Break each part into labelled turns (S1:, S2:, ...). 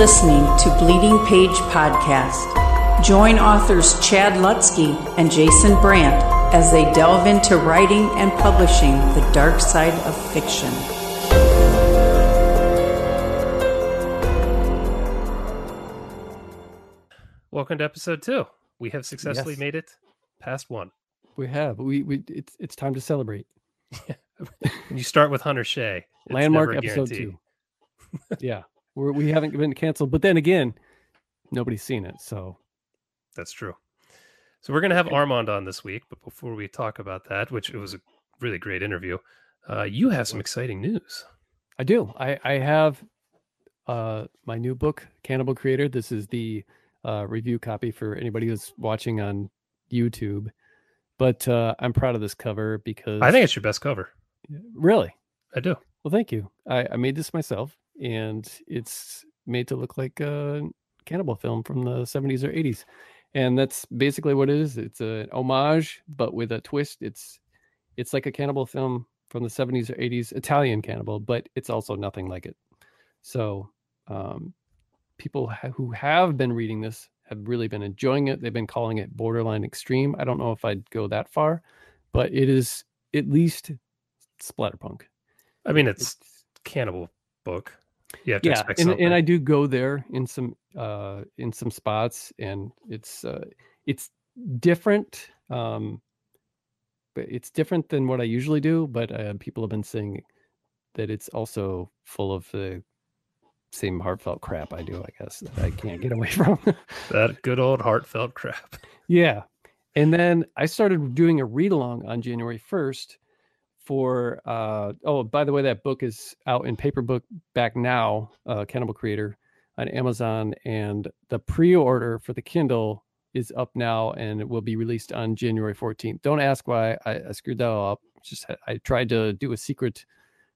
S1: listening to Bleeding Page Podcast. Join authors Chad Lutzke and Jason Brandt as they delve into writing and publishing the dark side of fiction.
S2: Welcome to episode two. We have successfully
S3: Yes.
S2: made it past one.
S3: We have. We we it's it's time to celebrate.
S2: When you start with Hunter Shea,
S3: Landmark episode
S2: guarantee.
S3: two. yeah. We're we haven't been canceled, but then again, nobody's seen it. So
S2: That's true. So we're going to have Armand on this week, but before we talk about that, which it was a really great interview, uh, you have some exciting news.
S3: I do. I I have uh my new book, Cannibal Creator. This is the uh review copy for anybody who's watching on YouTube. But uh I'm proud of this cover because
S2: I think it's your best cover.
S3: really
S2: I do.
S3: Well, thank you. I, I made this myself, and it's made to look like a cannibal film from the 70s or 80s. And that's basically what it is. It's an homage, but with a twist. It's it's like a cannibal film from the 70s or 80s, Italian cannibal, but it's also nothing like it. So um, people ha- who have been reading this have really been enjoying it. They've been calling it borderline extreme. I don't know if I'd go that far, but it is at least splatterpunk.
S2: I mean, it's cannibal book. To
S3: yeah and,
S2: something.
S3: and i do go there in some uh in some spots and it's uh it's different um but it's different than what i usually do but uh, people have been saying that it's also full of the same heartfelt crap i do i guess that i can't get away from
S2: that good old heartfelt crap.
S3: yeah and then i started doing a read along on january 1st for uh oh by the way that book is out in paper book back now uh cannibal creator on amazon and the pre-order for the kindle is up now and it will be released on january 14th don't ask why i, I screwed that up. Just i tried to do a secret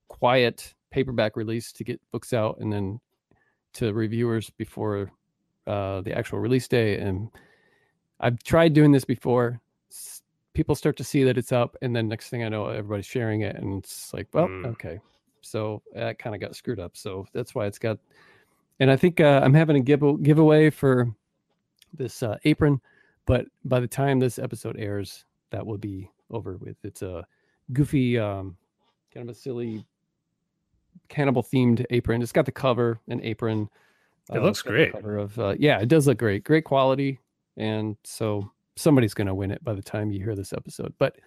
S3: quiet paperback release to get books out and then to reviewers before uh the actual release day and i've tried doing this before people start to see that it's up and then next thing i know everybody's sharing it and it's like well
S2: Mm.
S3: okay so that kind of got screwed up so that's why it's got and i think uh, i'm having a give giveaway for this uh, apron but by the time this episode airs that will be over with it's a goofy um kind of a silly cannibal themed apron it's got the cover and apron
S2: It
S3: uh,
S2: looks
S3: it's got the
S2: great.
S3: cover of uh, yeah it does look great great quality and so somebody's going to win it by the time you hear this episode but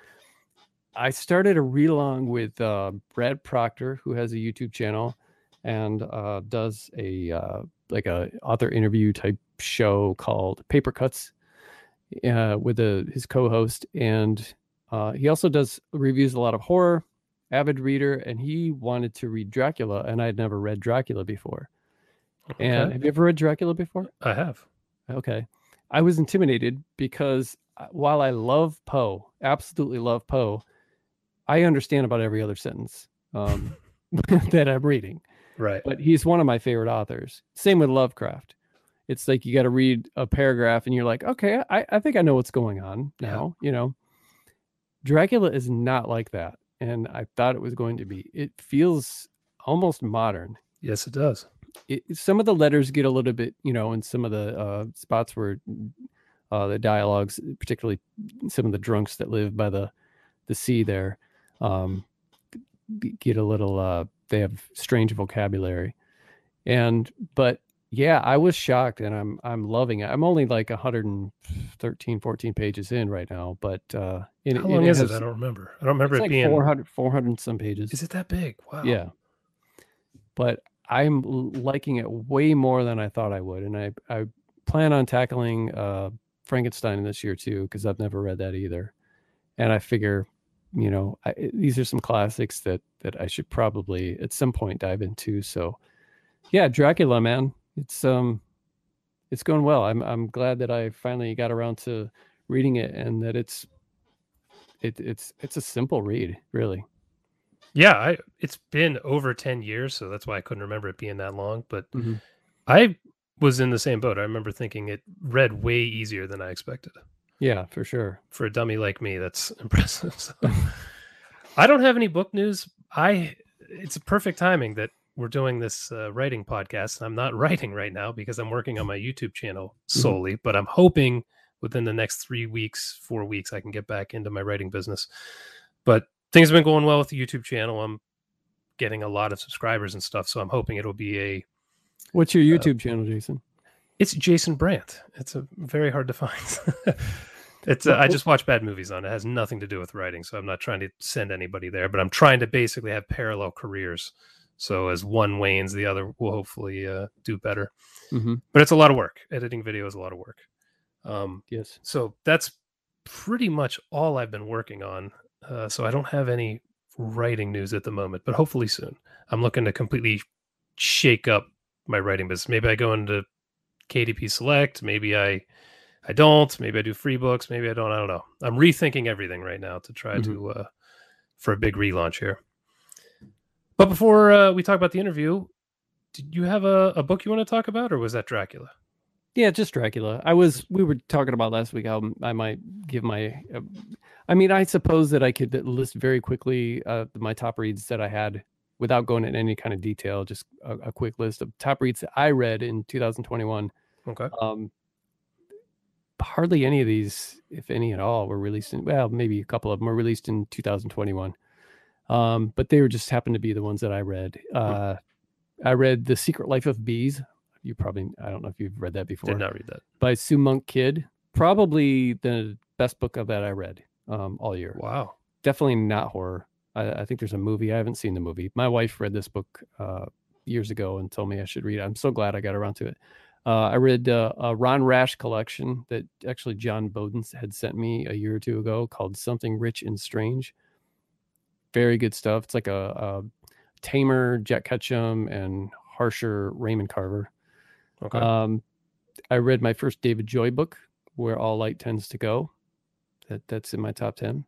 S3: i started a read along with uh, brad proctor who has a youtube channel and uh, does a uh, like a author interview type show called paper cuts uh, with a, his co-host and uh, he also does reviews a lot of horror avid reader and he wanted to read dracula and i had never read dracula before and have you ever read dracula before
S2: I have.
S3: Okay. I was intimidated because uh, while I love Poe, absolutely love Poe, I understand about every other sentence um, that I'm reading.
S2: Right.
S3: But he's one of my favorite authors. Same with Lovecraft. It's like you got to read a paragraph and you're like, okay, I, I think I know what's going on
S2: Yeah.
S3: now. You know, Dracula is not like that. And I thought it was going to be. It feels almost modern
S2: Yes, it does.
S3: It, some of the letters get a little bit, you know, in some of the uh, spots where uh, the dialogues, particularly some of the drunks that live by the the sea there, um, get a little. Uh, they have strange vocabulary, and but yeah, I was shocked, and I'm I'm loving it. I'm only like 113, 14 pages in right now, but uh, and
S2: How long
S3: it
S2: is
S3: has-
S2: it? I don't remember. I don't remember
S3: It's
S2: it
S3: like
S2: being.
S3: 400, 400 some pages.
S2: Is it that big? Wow.
S3: Yeah. But I'm liking it way more than I thought I would. And I, I plan on tackling uh, Frankenstein this year too, because I've never read that either. And I figure, you know, I, these are some classics that, that I should probably at some point dive into. So yeah, Dracula, man, it's, um, it's going well. I'm, I'm glad that I finally got around to reading it and that it's, it, it's, it's a simple read, really.
S2: Yeah, I it's been over 10 years, so that's why I couldn't remember it being that long, but
S3: Mhm.
S2: I was in the same boat. I remember thinking it read way easier than I expected.
S3: Yeah, for sure.
S2: For a dummy like me, that's impressive. So, I don't have any book news. I it's a perfect timing that we're doing this uh, writing podcast. I'm not writing right now because I'm working on my YouTube channel
S3: Mm-hmm.
S2: solely, but I'm hoping within the next three weeks, four weeks, I can get back into my writing business. But things have been going well with the YouTube channel. I'm getting a lot of subscribers and stuff, so I'm hoping it'll be a.
S3: What's your
S2: Uh,
S3: YouTube channel, Jason?
S2: It's Jason Brandt. It's a very hard to find. it's uh, I just watch bad movies on it. it. Has nothing to do with writing, so I'm not trying to send anybody there. But I'm trying to basically have parallel careers. So as one wanes, the other will hopefully uh, do better.
S3: hmm
S2: But it's a lot of work. Editing video is a lot of work. Um,
S3: Yes.
S2: so that's pretty much all I've been working on. Uh, so I don't have any writing news at the moment, but hopefully soon. I'm looking to completely shake up my writing business. Maybe I go into KDP Select. Maybe I I don't. Maybe I do free books. Maybe I don't. I don't know. I'm rethinking everything right now to try
S3: Mhm.
S2: to uh, for a big relaunch here. But before uh, we talk about the interview, did you have a, a book you want to talk about, or was that Dracula?
S3: Yeah, just Dracula. I was. We were talking about last week how I might give my. I mean, I suppose that I could list very quickly uh, my top reads that I had without going into any kind of detail. Just a, a quick list of top reads that I read in 2021.
S2: Okay.
S3: Um, hardly any of these, if any at all, were released in. Well, maybe a couple of them were released in 2021. Um, but they were just happened to be the ones that I read. Uh, I read The Secret Life of Bees. You probably, I don't know if you've read that before
S2: Did not read that.
S3: by Sue Monk Kidd. Probably the best book of that I read um, all year.
S2: Wow.
S3: Definitely not horror. I, I think there's a movie. I haven't seen the movie. My wife read this book uh, years ago and told me I should read it. I'm so glad I got around to it. Uh, I read uh, a Ron Rash collection that actually John Bowden had sent me a year or two ago called Something Rich and Strange. Very good stuff. It's like a, a tamer Jack Ketchum and harsher Raymond Carver.
S2: Okay.
S3: Um, I read my first David Joy book, Where All Light Tends to Go. That that's in my top ten,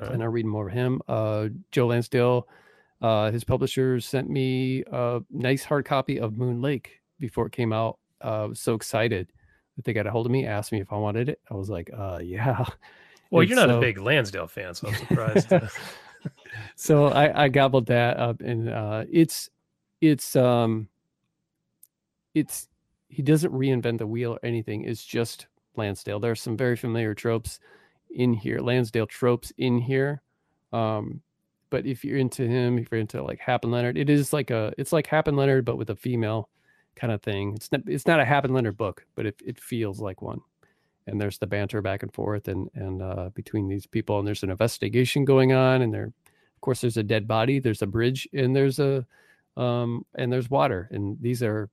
S2: right.
S3: and I read more of him. Uh, Joe Lansdale, uh, his publishers sent me a nice hard copy of Moon Lake before it came out. Uh, I was so excited that they got a hold of me, asked me if I wanted it. I was like, uh, yeah.
S2: Well,
S3: And
S2: you're not
S3: so-
S2: a big Lansdale fan, so I'm surprised.
S3: so I, I gobbled that up and uh it's it's um it's he doesn't reinvent the wheel or anything it's just lansdale there's some very familiar tropes in here lansdale tropes in here um but if you're into him if you're into like Hap and Leonard it is like a it's like Hap and Leonard but with a female kind of thing. It's not it's not a Hap and Leonard book but it, it feels like one. And there's the banter back and forth and and uh between these people and there's an investigation going on and there of course there's a dead body there's a bridge and there's a um and there's water. And these are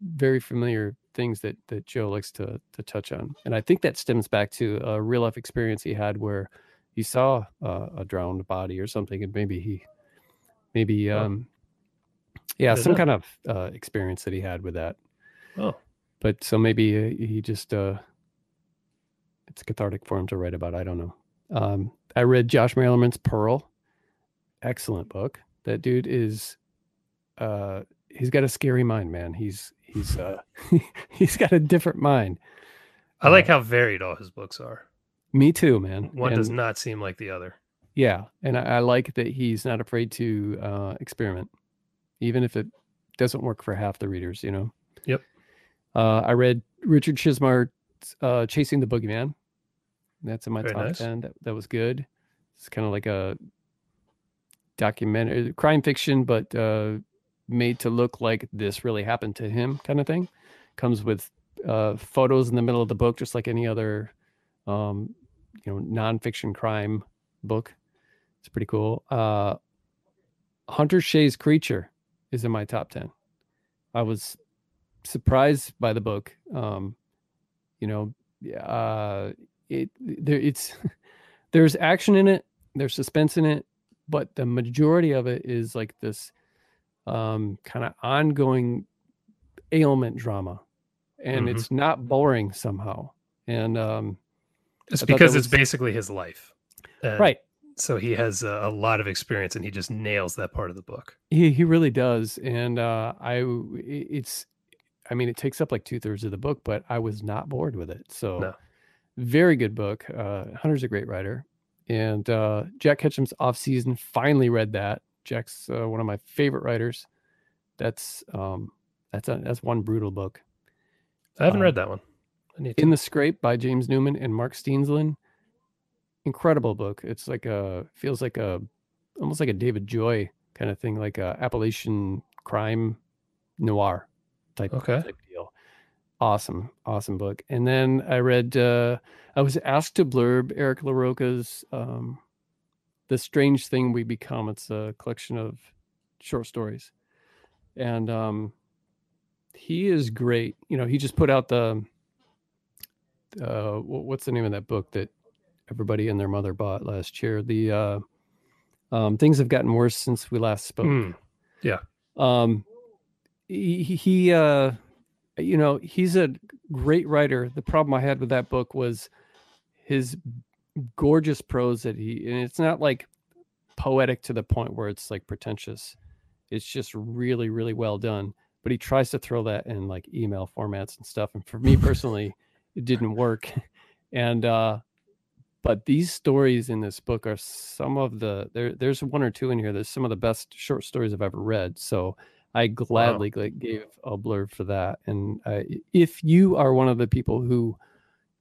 S3: very familiar things that that joe likes to to touch on. And i think that stems back to a real life experience he had where he saw uh, a drowned body or something and maybe he maybe um yeah some kind of uh experience that he had with that.
S2: Oh,
S3: but so maybe uh, he just uh it's cathartic for him to write about i don't know. Um i read josh Malerman's pearl. Excellent book. That dude is uh he's got a scary mind man. He's he's uh he's got a different mind
S2: I like
S3: Uh,
S2: how varied all his books are.
S3: me too man
S2: One does not seem like the other.
S3: yeah and I, I like that he's not afraid to uh experiment even if it doesn't work for half the readers you know
S2: Yep.
S3: uh i read Richard Chizmar's uh chasing the boogeyman that's in my
S2: Very
S3: top
S2: nice.
S3: 10 that, that was good it's kind of like a documentary crime fiction but uh made to look like this really happened to him kind of thing. Comes with uh photos in the middle of the book just like any other um you know nonfiction crime book. It's pretty cool. Uh Hunter Shea's creature is in my top 10 i was surprised by the book. Um you know uh it there it's there's action in it there's suspense in it but the majority of it is like this um kind of ongoing ailment drama and
S2: Mhm.
S3: it's not boring somehow and um
S2: It's
S3: I
S2: because
S3: that
S2: it's basically his life. And
S3: right
S2: So he has a, a lot of experience and he just nails that part of the book.
S3: He he really does, and uh, i- it's, I mean, it takes up like two thirds of the book, but I was not bored with it. So,
S2: No.
S3: very good book. Uh, Hunter's a great writer, and uh, Jack Ketchum's Off Season. Finally read that. Jack's uh, one of my favorite writers, that's um, that's a, that's one brutal book.
S2: I haven't
S3: Um,
S2: read that one. I need to.
S3: In the Scrape by James Newman and Mark Steensland. Incredible book. It's like a feels like a almost like a David Joy kind of thing, like a Appalachian crime noir type,
S2: Okay.
S3: type deal. Awesome, awesome book. And then I read uh I was asked to blurb Eric LaRocca's um The Strange Thing We Become. It's a collection of short stories. And um he is great. You know, he just put out the uh what's the name of that book that everybody and their mother bought last year? The uh um things have gotten worse since we last spoke.
S2: Mm,
S3: Um he, he- he uh you know, he's a great writer. The problem I had with that book was his gorgeous prose that he and it's not like poetic to the point where it's like pretentious. It's just really, really well done. But he tries to throw that in like email formats and stuff. And for me personally, it didn't work. And uh but these stories in this book are some of the there there's one or two in here that's some of the best short stories I've ever read. So I gladly gla- gave a blurb for that. And uh, if you are one of the people who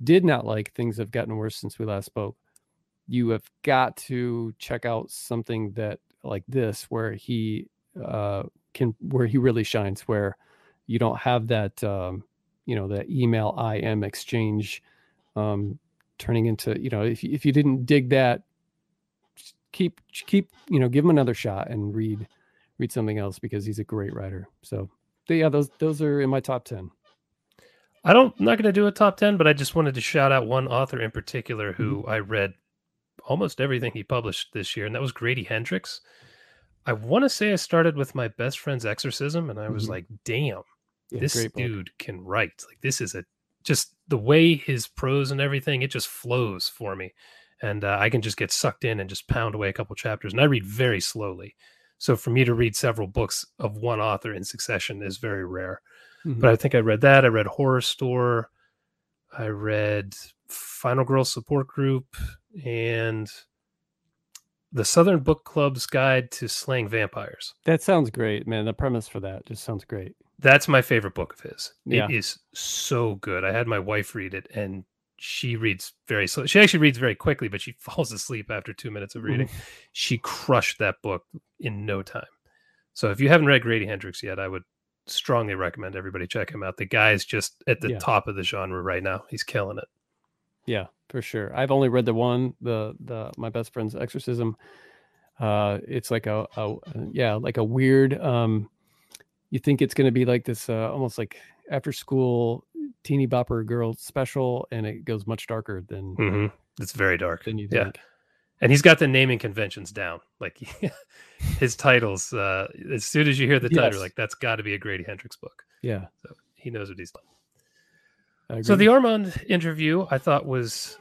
S3: did not like things have gotten worse since we last spoke, you have got to check out something that like this where he uh, can where he really shines, where you don't have that um, you know that email IM exchange um, turning into you know if if you didn't dig that, keep keep you know give him another shot and read read something else because he's a great writer. So yeah, those those are in my top ten.
S2: I don't. I'm not going to do a top ten, but I just wanted to shout out one author in particular who
S3: Mm-hmm.
S2: I read almost everything he published this year, and that was Grady Hendrix. I want to say I started with my best friend's exorcism, and I was
S3: Mhm.
S2: like, "Damn,
S3: Yeah,
S2: this dude can write. Like this is a just the way his prose and everything. It just flows for me, and uh, I can just get sucked in and just pound away a couple chapters. And I read very slowly, so for me to read several books of one author in succession is very rare
S3: Mhm.
S2: but I think I read that. I read Horrorstör. I read Final Girl Support Group and the Southern Book Club's Guide to Slaying Vampires.
S3: that sounds great, man. The premise for that just sounds great.
S2: That's my favorite book of his.
S3: Yeah.
S2: It is so good. I had my wife read it and she reads very slow. She actually reads very quickly, but she falls asleep after two minutes of reading. She crushed that book in no time. So if you haven't read Grady Hendrix yet, I would strongly recommend everybody check him out. The guy's just at the
S3: Yeah.
S2: top of the genre right now. He's killing it.
S3: Yeah, for sure. I've only read the one, the the my best friend's exorcism. Uh it's like a, a yeah, like a weird um you think it's going to be like this uh almost like after school teeny bopper girl special and it goes much darker than
S2: hmm It's very dark.
S3: than you
S2: yeah. And he's got the naming conventions down. Like his titles, uh, as soon as you hear the title,
S3: Yes.
S2: like that's got to be a Grady Hendrix book.
S3: Yeah.
S2: So he knows what he's
S3: doing.
S2: So the Armand interview I thought was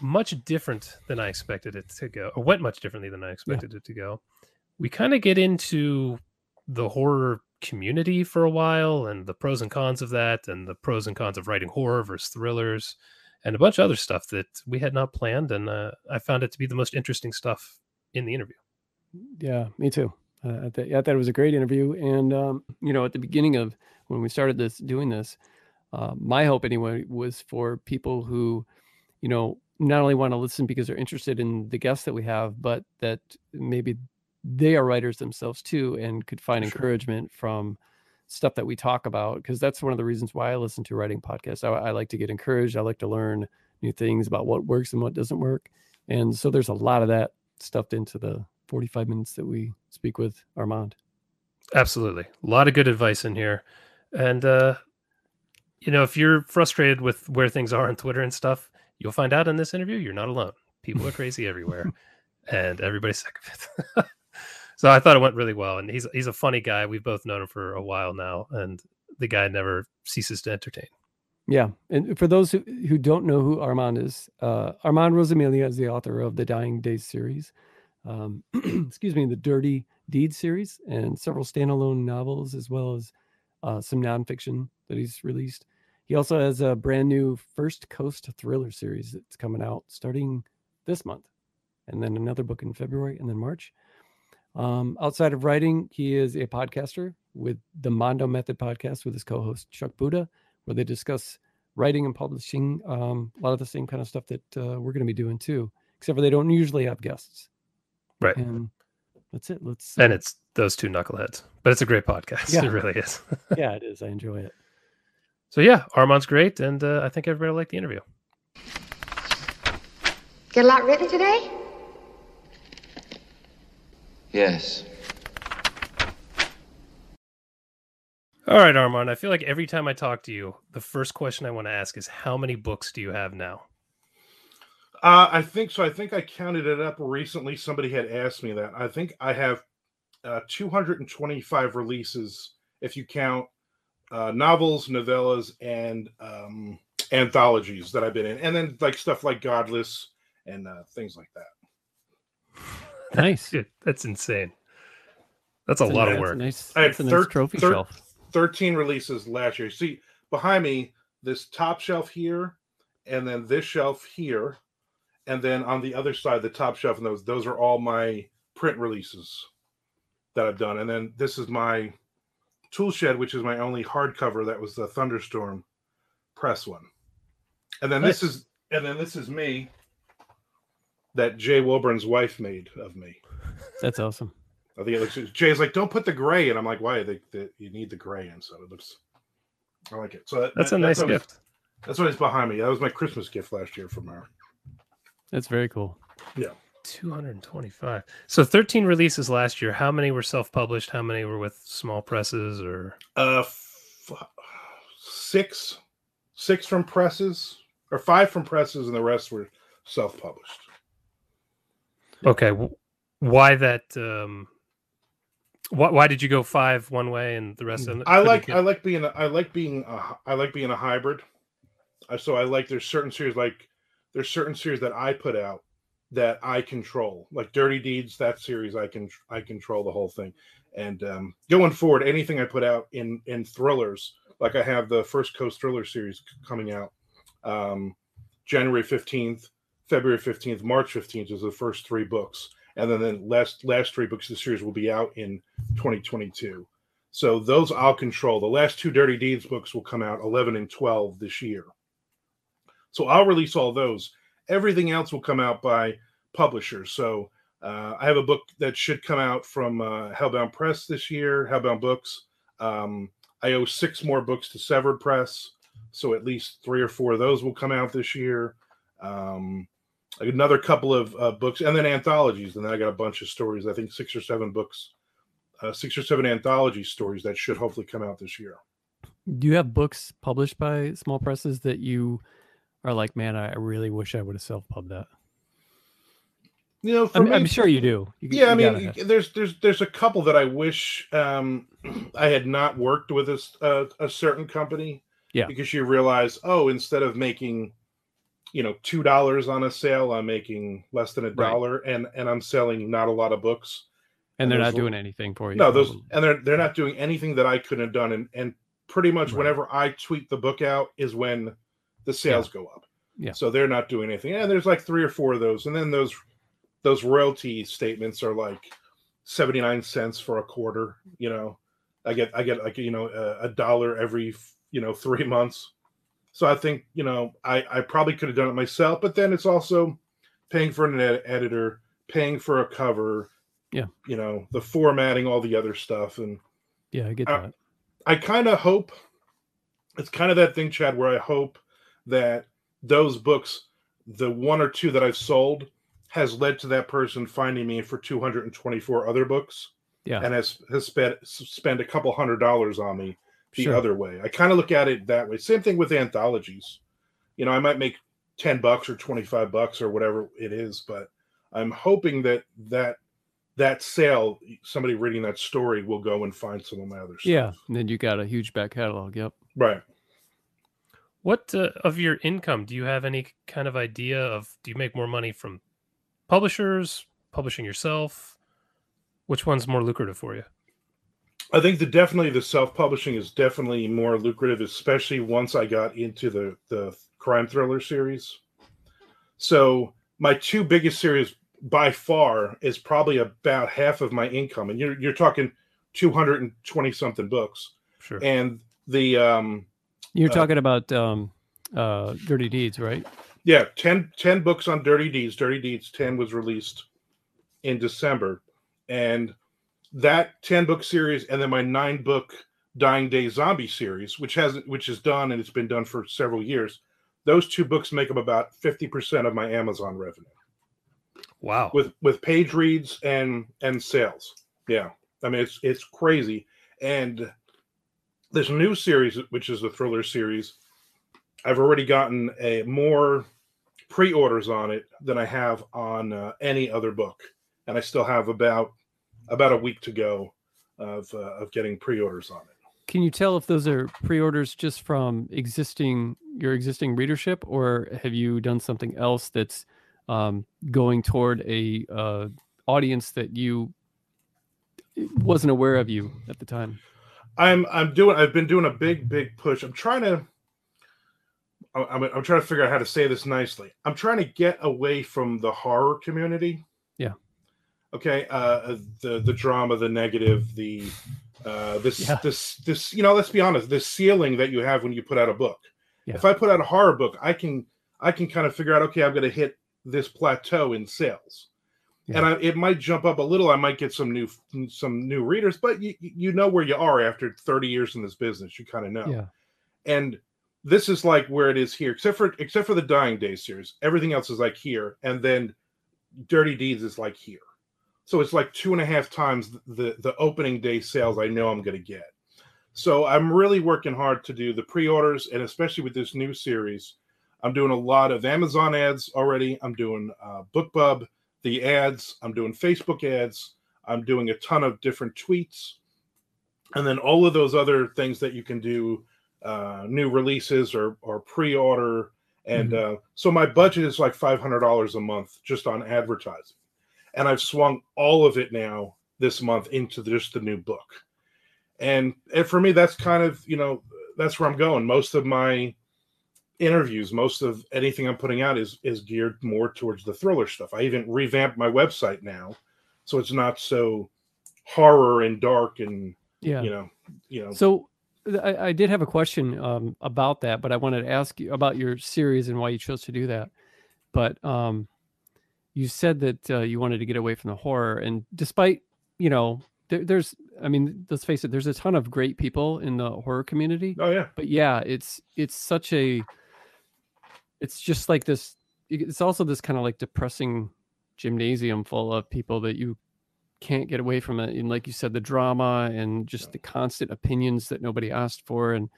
S2: much different than I expected it to go, or went much differently than I expected it to go. We kind of get into the horror community for a while and the pros and cons of that, and the pros and cons of writing horror versus thrillers, and a bunch of other stuff that we had not planned. And uh, I found it to be the most interesting stuff in the interview.
S3: Yeah, me too. Uh, I, th- I thought it was a great interview, and um, you know, at the beginning of when we started this, doing this, uh, my hope anyway was for people who, you know, not only want to listen because they're interested in the guests that we have, but that maybe they are writers themselves too, and could find
S2: Sure.
S3: encouragement from stuff that we talk about. Because that's one of the reasons why I listen to writing podcasts. I, I like to get encouraged. I like to learn new things about what works and what doesn't work, and so there's a lot of that stuffed into the 45 minutes that we speak with Armand.
S2: Absolutely. A lot of good advice in here. And uh you know, if you're frustrated with where things are on Twitter and stuff, you'll find out in this interview you're not alone. People are crazy everywhere and everybody's sick of it. so I thought it went really well and he's he's a funny guy. We've both known him for a while now and the guy never ceases to entertain.
S3: Yeah. And for those who, who don't know who Armand is, uh, Armand Rosamilia is the author of the Dying Days series, um, excuse me, the Dirty Deeds series, and several standalone novels, as well as uh, some nonfiction that he's released. He also has a brand new First Coast thriller series that's coming out starting this month, and then another book in February and then March. Um, outside of writing, he is a podcaster with the Mando Method podcast with his co-host Chuck Buda, where they discuss writing and publishing. Um, a lot of the same kind of stuff that uh, we're going to be doing too, except for they don't usually have guests.
S2: Right.
S3: And that's it. Let's.
S2: And it's those two knuckleheads, but it's a great podcast.
S3: Yeah.
S2: It really is.
S3: yeah, it is. I enjoy it.
S2: so yeah, Armand's great, and uh, I think everybody liked the interview.
S4: Get a lot written today?
S5: Yes.
S2: All right, Armand. I feel like every time I talk to you, the first question I want to ask is, how many books do you have now?
S6: Uh, I think so. I think I counted it up recently. Somebody had asked me that. I think I have uh, 225 releases if you count uh, novels, novellas, and um, anthologies that I've been in, and then like stuff like Godless and uh, things like that.
S3: Nice.
S2: Dude, that's insane. That's a
S3: That's
S2: lot
S3: nice-
S2: of work.
S3: Nice.
S6: I had
S3: That's a nice
S6: thir-
S3: trophy
S6: thir-
S3: shelf.
S6: 13 releases last year. See behind me, this top shelf here, and then this shelf here, and then on the other side, the top shelf, and those those are all my print releases that I've done. And then this is my tool shed, which is my only hardcover. That was the Thunderstorm press one. And then this is and then this is me that Jay Wilburn's wife made of me.
S3: That's awesome.
S6: I think it looks. Jay's like, "Don't put the gray," and I'm like, "Why? They, they, you need the gray in, so it looks." I like it. So that,
S2: That's
S6: that-
S2: a nice
S6: what is-
S2: gift.
S6: That's what is behind me. That was my Christmas gift last year from her.
S3: That's very cool. Yeah.
S2: 225. So 13 releases last year. How many were self-published? How many were with small presses or
S6: Uh, f- six, six from presses, or five from presses, and the rest were self-published.
S2: Okay, why that um why, why did you go 5 one way and the rest of them
S6: I like I like being a, I like being a, I like being a hybrid. So I like there's certain series like there's certain series that I put out that I control, like Dirty Deeds. That series I can I control the whole thing. And um, going forward, anything I put out in in thrillers, like I have the First Coast Thriller series coming out um, January fifteenth, February fifteenth, March fifteenth is the first three books, and then the last last three books of the series will be out in 2022. So those I'll control. The last two Dirty Deeds books will come out 11 and 12 this year. So I'll release all those. Everything else will come out by publishers. So uh, I have a book that should come out from uh, Hellbound Press this year, Hellbound Books. Um, I owe six more books to Severed Press. So at least three or four of those will come out this year. Um, another couple of uh, books and then anthologies. And then I got a bunch of stories, I think six or seven books uh, six or seven anthology stories that should hopefully come out this year.
S3: Do you have books published by small presses that you are like, man, I really wish I would have self-pubbed that?
S6: You know, for
S3: I'm,
S6: me,
S3: I'm sure you do. You-
S6: yeah, I mean,
S3: gotta
S6: there's there's there's a couple that I wish um, I had not worked with a certain company.
S3: Yeah.
S6: because you realize, oh, instead of making, you know, two dollars on a sale, I'm making less than a
S3: Right.
S6: dollar, and and I'm selling not a lot of books.
S3: and they're not doing anything for you.
S6: No, those and they're they're not doing anything that I couldn't have done, and and pretty much
S3: Right.
S6: whenever I tweet the book out is when the sales go up.
S3: Yeah.
S6: So they're not doing anything. And there's like three or four of those, and then those those royalty statements are like seventy nine cents for a quarter. You know, I get I get like you know a, a dollar every you know three months. So I think you know I I probably could have done it myself, but then it's also paying for an ed- editor, paying for a cover.
S3: Yeah.
S6: You know the formatting, all the other stuff, and
S3: yeah, I get
S6: uh,
S3: that.
S6: I kind of hope it's kind of that thing, Chad, where I hope that those books, the one or two that I've sold, has led to that person finding me for 224 other books
S3: Yeah,
S6: and has has spent spent a couple hundred dollars on me the
S3: sure.
S6: other way. I kind of look at it that way. Same thing with anthologies. You know, I might make 10 bucks or 25 bucks or whatever it is, but I'm hoping that that that sale, somebody reading that story will go and find some of my other stuff.
S3: Yeah, and then you got a huge back catalog. Yep.
S6: Right.
S2: What uh, of your income do you have any kind of idea of do you make more money from publishers, publishing yourself? Which one's more lucrative for you?
S6: I think that definitely the self-publishing is definitely more lucrative, especially once I got into the the crime thriller series. So my two biggest series by far is probably about half of my income, and you're you're talking two hundred and twenty something books,
S2: Sure.
S6: and the um
S3: You're
S6: Uh,
S3: talking about um, uh, Dirty Deeds, right?
S6: yeah 10, 10 books on Dirty Deeds. Dirty Deeds ten was released in December, and that ten book series, and then my nine book Dying Day Zombie series, which has which is done and it's been done for several years. Those two books make up about fifty percent of my Amazon revenue.
S2: wow.
S6: with with page reads and and sales. Yeah, I mean it's it's crazy. And this new series, which is the thriller series, I've already gotten a more pre-orders on it than I have on uh, any other book, and I still have about about a week to go of uh, of getting pre-orders on it.
S3: Can you tell if those are pre-orders just from existing your existing readership, or have you done something else that's um, going toward a uh, audience that you wasn't aware of you at the time?
S6: I'm I'm doing I've been doing a big big push. I'm trying to I'm, I'm trying to figure out how to say this nicely. I'm trying to get away from the horror community.
S3: Yeah.
S6: Okay. Uh, the the drama, the negative, the uh, this
S3: Yeah.
S6: this this you know. Let's be honest. this ceiling that you have when you put out a book.
S3: Yeah.
S6: If I put out a horror book, I can I can kind of figure out. Okay, I'm going to hit this plateau in sales. And I, it might jump up a little. I might get some new some new readers, but you you know where you are after 30 years in this business. You kind of know
S3: Yeah.
S6: and this is like where it is here except for except for the dying day series everything else is like here and then dirty deeds is like here so it's like two and a half times the the opening day sales i know i'm going to get. So i'm really working hard to do the pre-orders and especially with this new series i'm doing a lot of amazon ads already. I'm doing uh, bookbub the ads. I'm doing facebook ads. I'm doing a ton of different tweets. And then all of those other things that you can do uh, new releases or or pre-order, and uh, so my budget is like five hundred dollars a month just on advertising, and I've swung all of it now this month into just the new book, and and for me that's kind of you know that's where I'm going. Most of my interviews, most of anything I'm putting out is is geared more towards the thriller stuff. I even revamped my website now, so it's not so horror and dark and
S3: Yeah.
S6: you know you know
S3: So I, I did have a question um, about that, but I wanted to ask you about your series and why you chose to do that. But um, you said that uh, you wanted to get away from the horror, and despite you know, there, there's, I mean, let's face it, there's a ton of great people in the horror community.
S6: oh yeah
S3: But yeah, it's it's such a, it's just like this. It's also this kind of like depressing gymnasium full of people that you can't get away from it and like you said the drama and just the constant opinions that nobody asked for and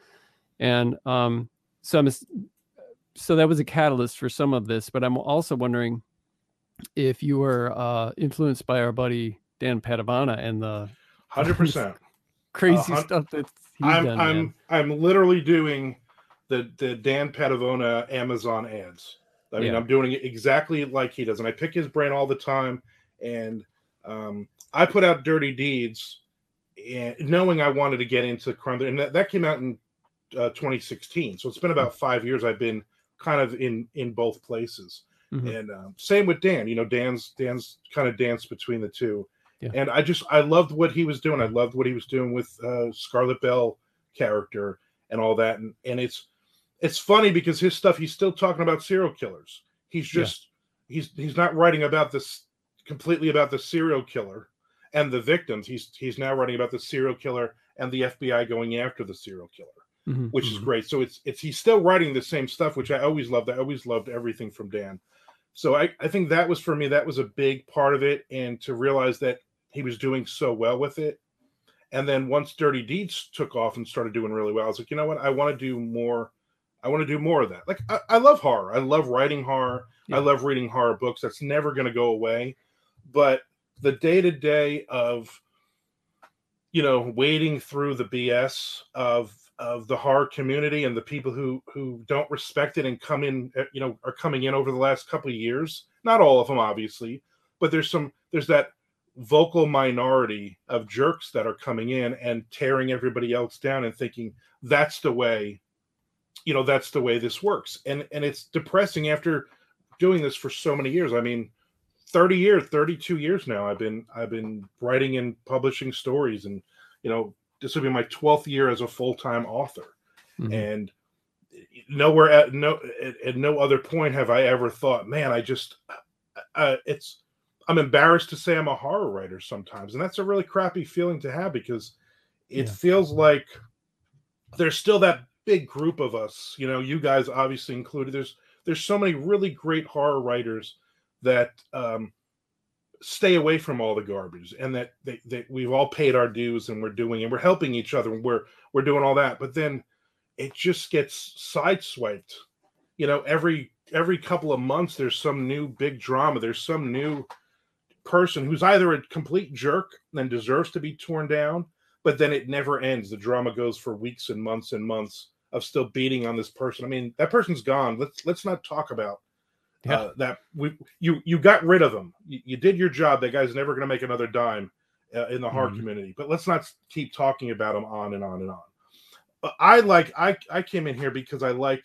S3: and um so i'm so that was a catalyst for some of this but i'm also wondering if you were uh influenced by our buddy Dan Padavona and the
S6: hundred percent.
S3: crazy
S6: hun-
S3: stuff that he's
S6: I'm
S3: done
S6: I'm
S3: man.
S6: I'm literally doing the the Dan Padavona Amazon ads. I mean,
S3: Yeah.
S6: I'm doing it exactly like he does, and I pick his brain all the time. And um, I put out Dirty Deeds, and knowing I wanted to get into crime, and that, that came out in uh, 2016. So it's been about five years. I've been kind of in in both places.
S3: Mhm.
S6: And um, same with Dan. You know, Dan's Dan's kind of danced between the two.
S3: Yeah.
S6: And I just I loved what he was doing. I loved what he was doing with uh, Scarlett Bell character and all that. And and it's it's funny because his stuff he's still talking about serial killers. He's
S3: Yeah.
S6: just he's he's not writing about this completely about the serial killer and the victims. He's he's now writing about the serial killer and the FBI going after the serial killer
S3: Mhm,
S6: which is
S3: mhm.
S6: great. So it's it's he's still writing the same stuff, which I always loved. I always loved everything from Dan. So I, I think that was for me, that was a big part of it. And to realize that he was doing so well with it. And then once Dirty Deeds took off and started doing really well, I was like, you know what? I want to do more. I want to do more of that. Like I, I love horror. I love writing horror.
S3: Yeah.
S6: I love reading horror books. That's never going to go away. But the day to day of you know wading through the bs of of the horror community and the people who who don't respect it and come in uh, you know are coming in over the last couple of years. Not all of them obviously but there's some there's that vocal minority of jerks that are coming in and tearing everybody else down and thinking that's the way you know that's the way this works. And and it's depressing after doing this for so many years. I mean 30 years 32 years now i've been i've been writing and publishing stories and you know this will be my 12th year as a full-time author
S3: Mhm.
S6: and nowhere at no at, at no other point have i ever thought man i just uh, it's i'm embarrassed to say i'm a horror writer sometimes and that's a really crappy feeling to have because it
S3: Yeah.
S6: feels like there's still that big group of us you know you guys obviously included there's there's so many really great horror writers that um stay away from all the garbage and that they, that we've all paid our dues and we're doing and we're helping each other and we're we're doing all that. But then it just gets sideswiped. You know every every couple of months there's some new big drama. There's some new person who's either a complete jerk and deserves to be torn down but then it never ends. The drama goes for weeks and months and months of still beating on this person. I mean that person's gone. Let's let's not talk about
S3: Yeah.
S6: uh, that we you you got rid of them. you, you did your job that guy's never going to make another dime uh, in the horror
S3: Mhm.
S6: community but let's not keep talking about him on and on and on but i like i i came in here because i like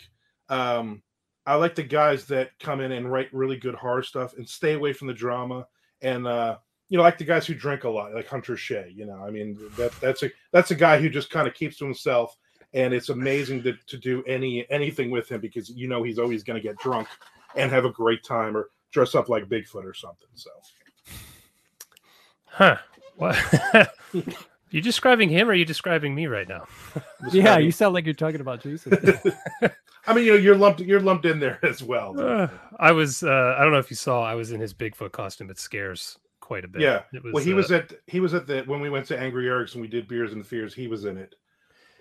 S6: um i like the guys that come in and write really good horror stuff and stay away from the drama and uh you know like the guys who drink a lot like hunter shea you know i mean that that's a that's a guy who just kind of keeps to himself and it's amazing to, to do any anything with him because you know he's always going to get drunk and have a great time or dress up like bigfoot or something so
S2: Huh. What? you describing him or are you describing me right now?
S3: Yeah, you sound like you're talking about Jesus.
S6: i mean you know you're lumped you're lumped in there as well
S2: Uh, I was uh I don't know if you saw I was in his Bigfoot costume. It scares quite a bit.
S6: Yeah.
S2: It was,
S6: well he
S2: uh,
S6: was at he was at the when we went to angry eric's and we did beers and fears he was in it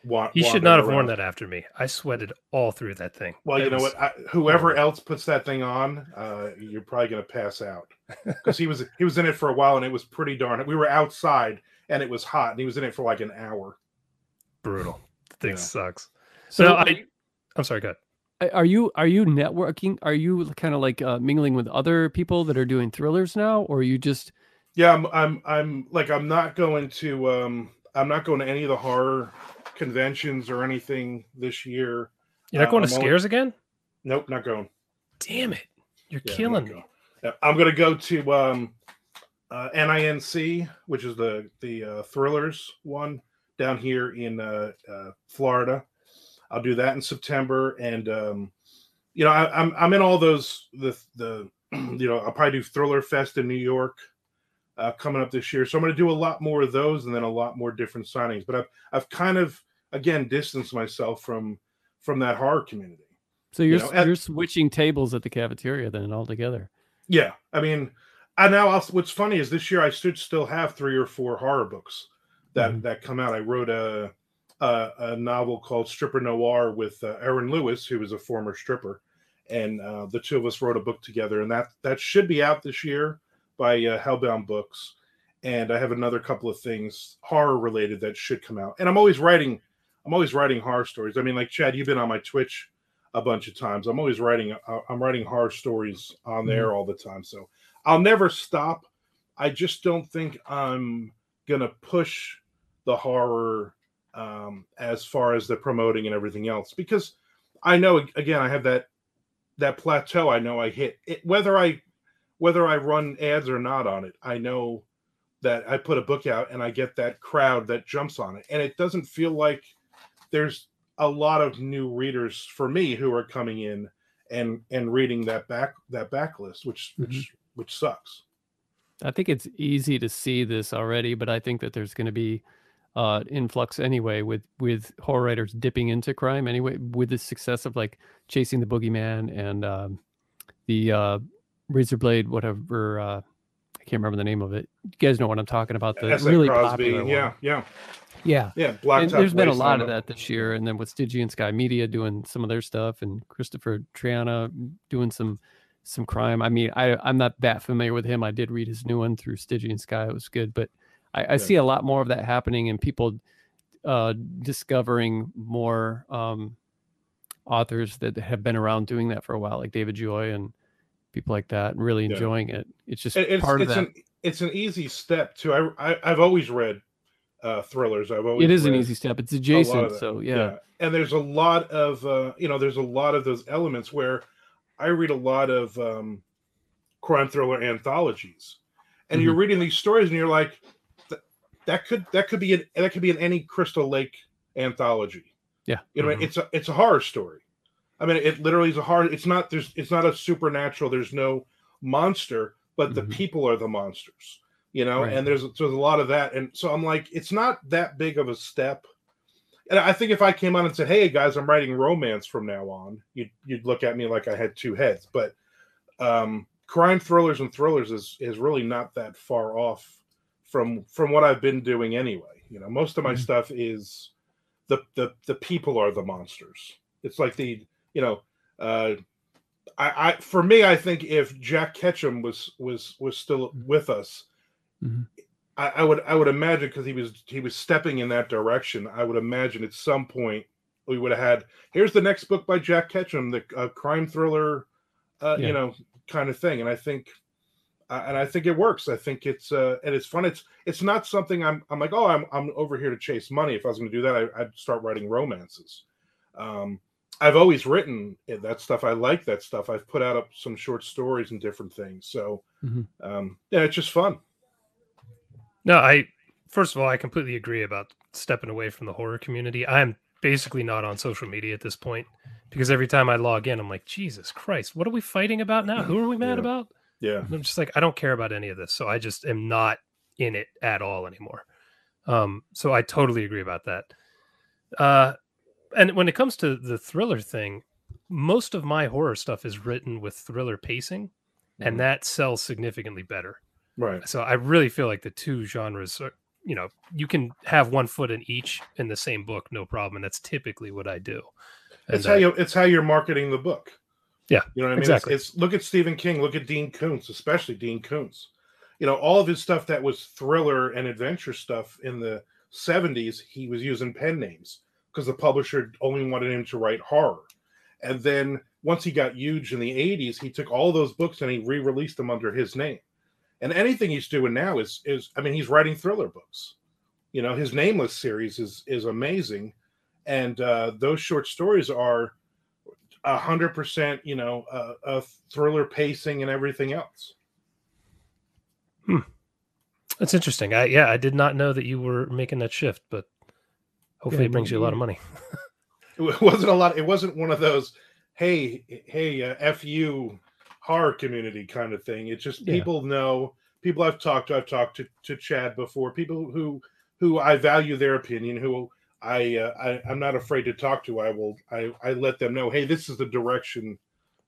S6: Wa-
S2: he should not have worn that after me. I sweated all through that thing.
S6: Well, you know what? I, whoever else puts that thing on, uh, you're probably going to pass out because he was he was in it for a while and it was pretty darn. We were outside and it was hot and he was in it for like an hour.
S2: brutal. The thing
S6: Yeah.
S2: sucks.
S3: So
S2: So I
S3: you-
S2: I'm sorry, go ahead.
S3: Are you are you networking? Are you kind of like uh, mingling with other people that are doing thrillers now, or are you just
S6: Yeah, I'm I'm I'm like I'm not going to um I'm not going to any of the horror conventions or anything this year.
S2: You're not
S6: Uh,
S2: going to
S6: I'm only-
S2: scares again?
S6: Nope, not going.
S2: Damn it. You're
S6: Yeah,
S2: killing me.
S6: I'm going to go to um, uh, NINC, which is the the uh, thrillers one down here in uh, uh, Florida. I'll do that in September, and um, you know I, I'm I'm in all those the the you know I'll probably do Thriller Fest in New York uh, coming up this year. So I'm going to do a lot more of those, and then a lot more different signings. But I've I've kind of again distanced myself from from that horror community.
S3: so you're
S6: know,
S3: s-
S6: and-
S3: you're switching tables at the cafeteria then altogether?
S6: Yeah, I mean, I now also, what's funny is this year I should still have three or four horror books that
S3: Mhm.
S6: that come out. I wrote a a, a novel called Stripper Noir with uh, Erin Lewis, who was a former stripper, and uh, the two of us wrote a book together, and that that should be out this year by uh, Hellbound Books. And I have another couple of things horror related that should come out. And I'm always writing, I'm always writing horror stories. I mean, like Chad, you've been on my Twitch a bunch of times. I'm always writing. uh, I'm writing horror stories on there all the time. So I'll never stop. I just don't think I'm gonna push the horror um, as far as the promoting and everything else because I know again I have that that plateau. I know I hit it whether I whether I run ads or not on it. I know that I put a book out and I get that crowd that jumps on it, and it doesn't feel like there's a lot of new readers for me who are coming in and and reading that back that backlist, which which which sucks.
S3: I think it's easy to see this already, but I think that there's going to be uh influx anyway with with horror writers dipping into crime anyway with the success of like chasing the boogeyman and um the uh razor blade whatever uh i can't remember the name of it. You guys know what i'm talking about the really
S6: Cosby,
S3: popular one.
S6: yeah, yeah,
S3: yeah
S6: yeah.
S3: And there's been a lot of that this year and then with stygian sky media doing some of their stuff and christopher triana doing some some crime. I mean i i'm not that familiar with him. I did read his new one through stygian sky. It was good but i, I see a lot more of that happening and people uh discovering more um authors that have been around doing that for a while like david joy and people like that and really
S6: Yeah.
S3: enjoying it it's just
S6: It- it's
S3: part of that
S6: an it's an easy step too. I, I I've always read uh thrillers. I've always
S3: it is an easy step it's adjacent so yeah.
S6: And there's a lot of uh you know there's a lot of those elements where I read a lot of um crime thriller anthologies, and
S3: Mm-hmm.
S6: you're reading these stories, and you're like, "Th- that could that could be in, that could be in any Crystal Lake anthology.
S3: Yeah.
S6: You know,
S2: Mhm.
S6: it's a it's a horror story. I mean, it literally is a hard. It's not there's it's not a supernatural. There's no monster, but the
S3: Mhm.
S6: people are the monsters. You know,
S3: Right.
S6: and there's there's a lot of that, and so I'm like, it's not that big of a step. And I think if I came on and said, "Hey guys, I'm writing romance from now on," you'd you'd look at me like I had two heads. But um, crime thrillers and thrillers is is really not that far off from from what I've been doing anyway. You know, most of my
S3: Mhm.
S6: stuff is the the the people are the monsters. It's like the you know, uh, I, I for me, I think if Jack Ketchum was was was still with us,
S3: Mhm.
S6: I, I would I would imagine because he was he was stepping in that direction. I would imagine at some point we would have had here's the next book by Jack Ketchum, the uh, crime thriller, uh,
S3: Yeah.
S6: you know, kind of thing. And I think uh, and I think it works. I think it's uh, and it's fun. It's it's not something I'm I'm like oh I'm I'm over here to chase money. If I was going to do that, I, I'd start writing romances. Um, I've always written that stuff. I like that stuff. I've put out some short stories and different things. So
S3: Mhm.
S6: um, yeah, it's just fun.
S2: No, I first of all, I completely agree about stepping away from the horror community. I'm basically not on social media at this point because every time I log in, I'm like, Jesus Christ, what are we fighting about now? Who are we mad
S6: Yeah.
S2: about?
S6: Yeah.
S2: And I'm just like, I don't care about any of this. So I just am not in it at all anymore. Um, so I totally agree about that. Uh, and when it comes to the thriller thing, most of my horror stuff is written with thriller pacing, and
S6: Mhm.
S2: that sells significantly better.
S6: Right.
S2: So I really feel like the two genres are, you know, you can have one foot in each in the same book, no problem. And that's typically what I do. And,
S6: It's how you it's how you're marketing the book.
S2: Yeah,
S6: You know what I mean?
S2: exactly.
S6: It's, it's look at Stephen King, look at Dean Koontz, especially Dean Koontz. You know, all of his stuff that was thriller and adventure stuff in the 70s, he was using pen names because the publisher only wanted him to write horror. And then once he got huge in the 80s, he took all those books and he re-released them under his name. And anything he's doing now is is I mean, he's writing thriller books. You know, his Nameless series is is amazing. And uh, those short stories are a hundred percent, you know, uh, a thriller pacing and everything else. Hmm.
S2: that's interesting. I, yeah, I did not know that you were making that shift, but hopefully
S3: Yeah,
S2: it brings you a lot of money.
S6: It wasn't a lot. It wasn't one of those, hey, hey, uh, f you, horror community kind of thing. It's just
S3: Yeah.
S6: people know people I've talked to. I've talked to, to Chad before. People who who I value their opinion. Who I, uh, I I'm not afraid to talk to. I will. I I let them know. Hey, this is the direction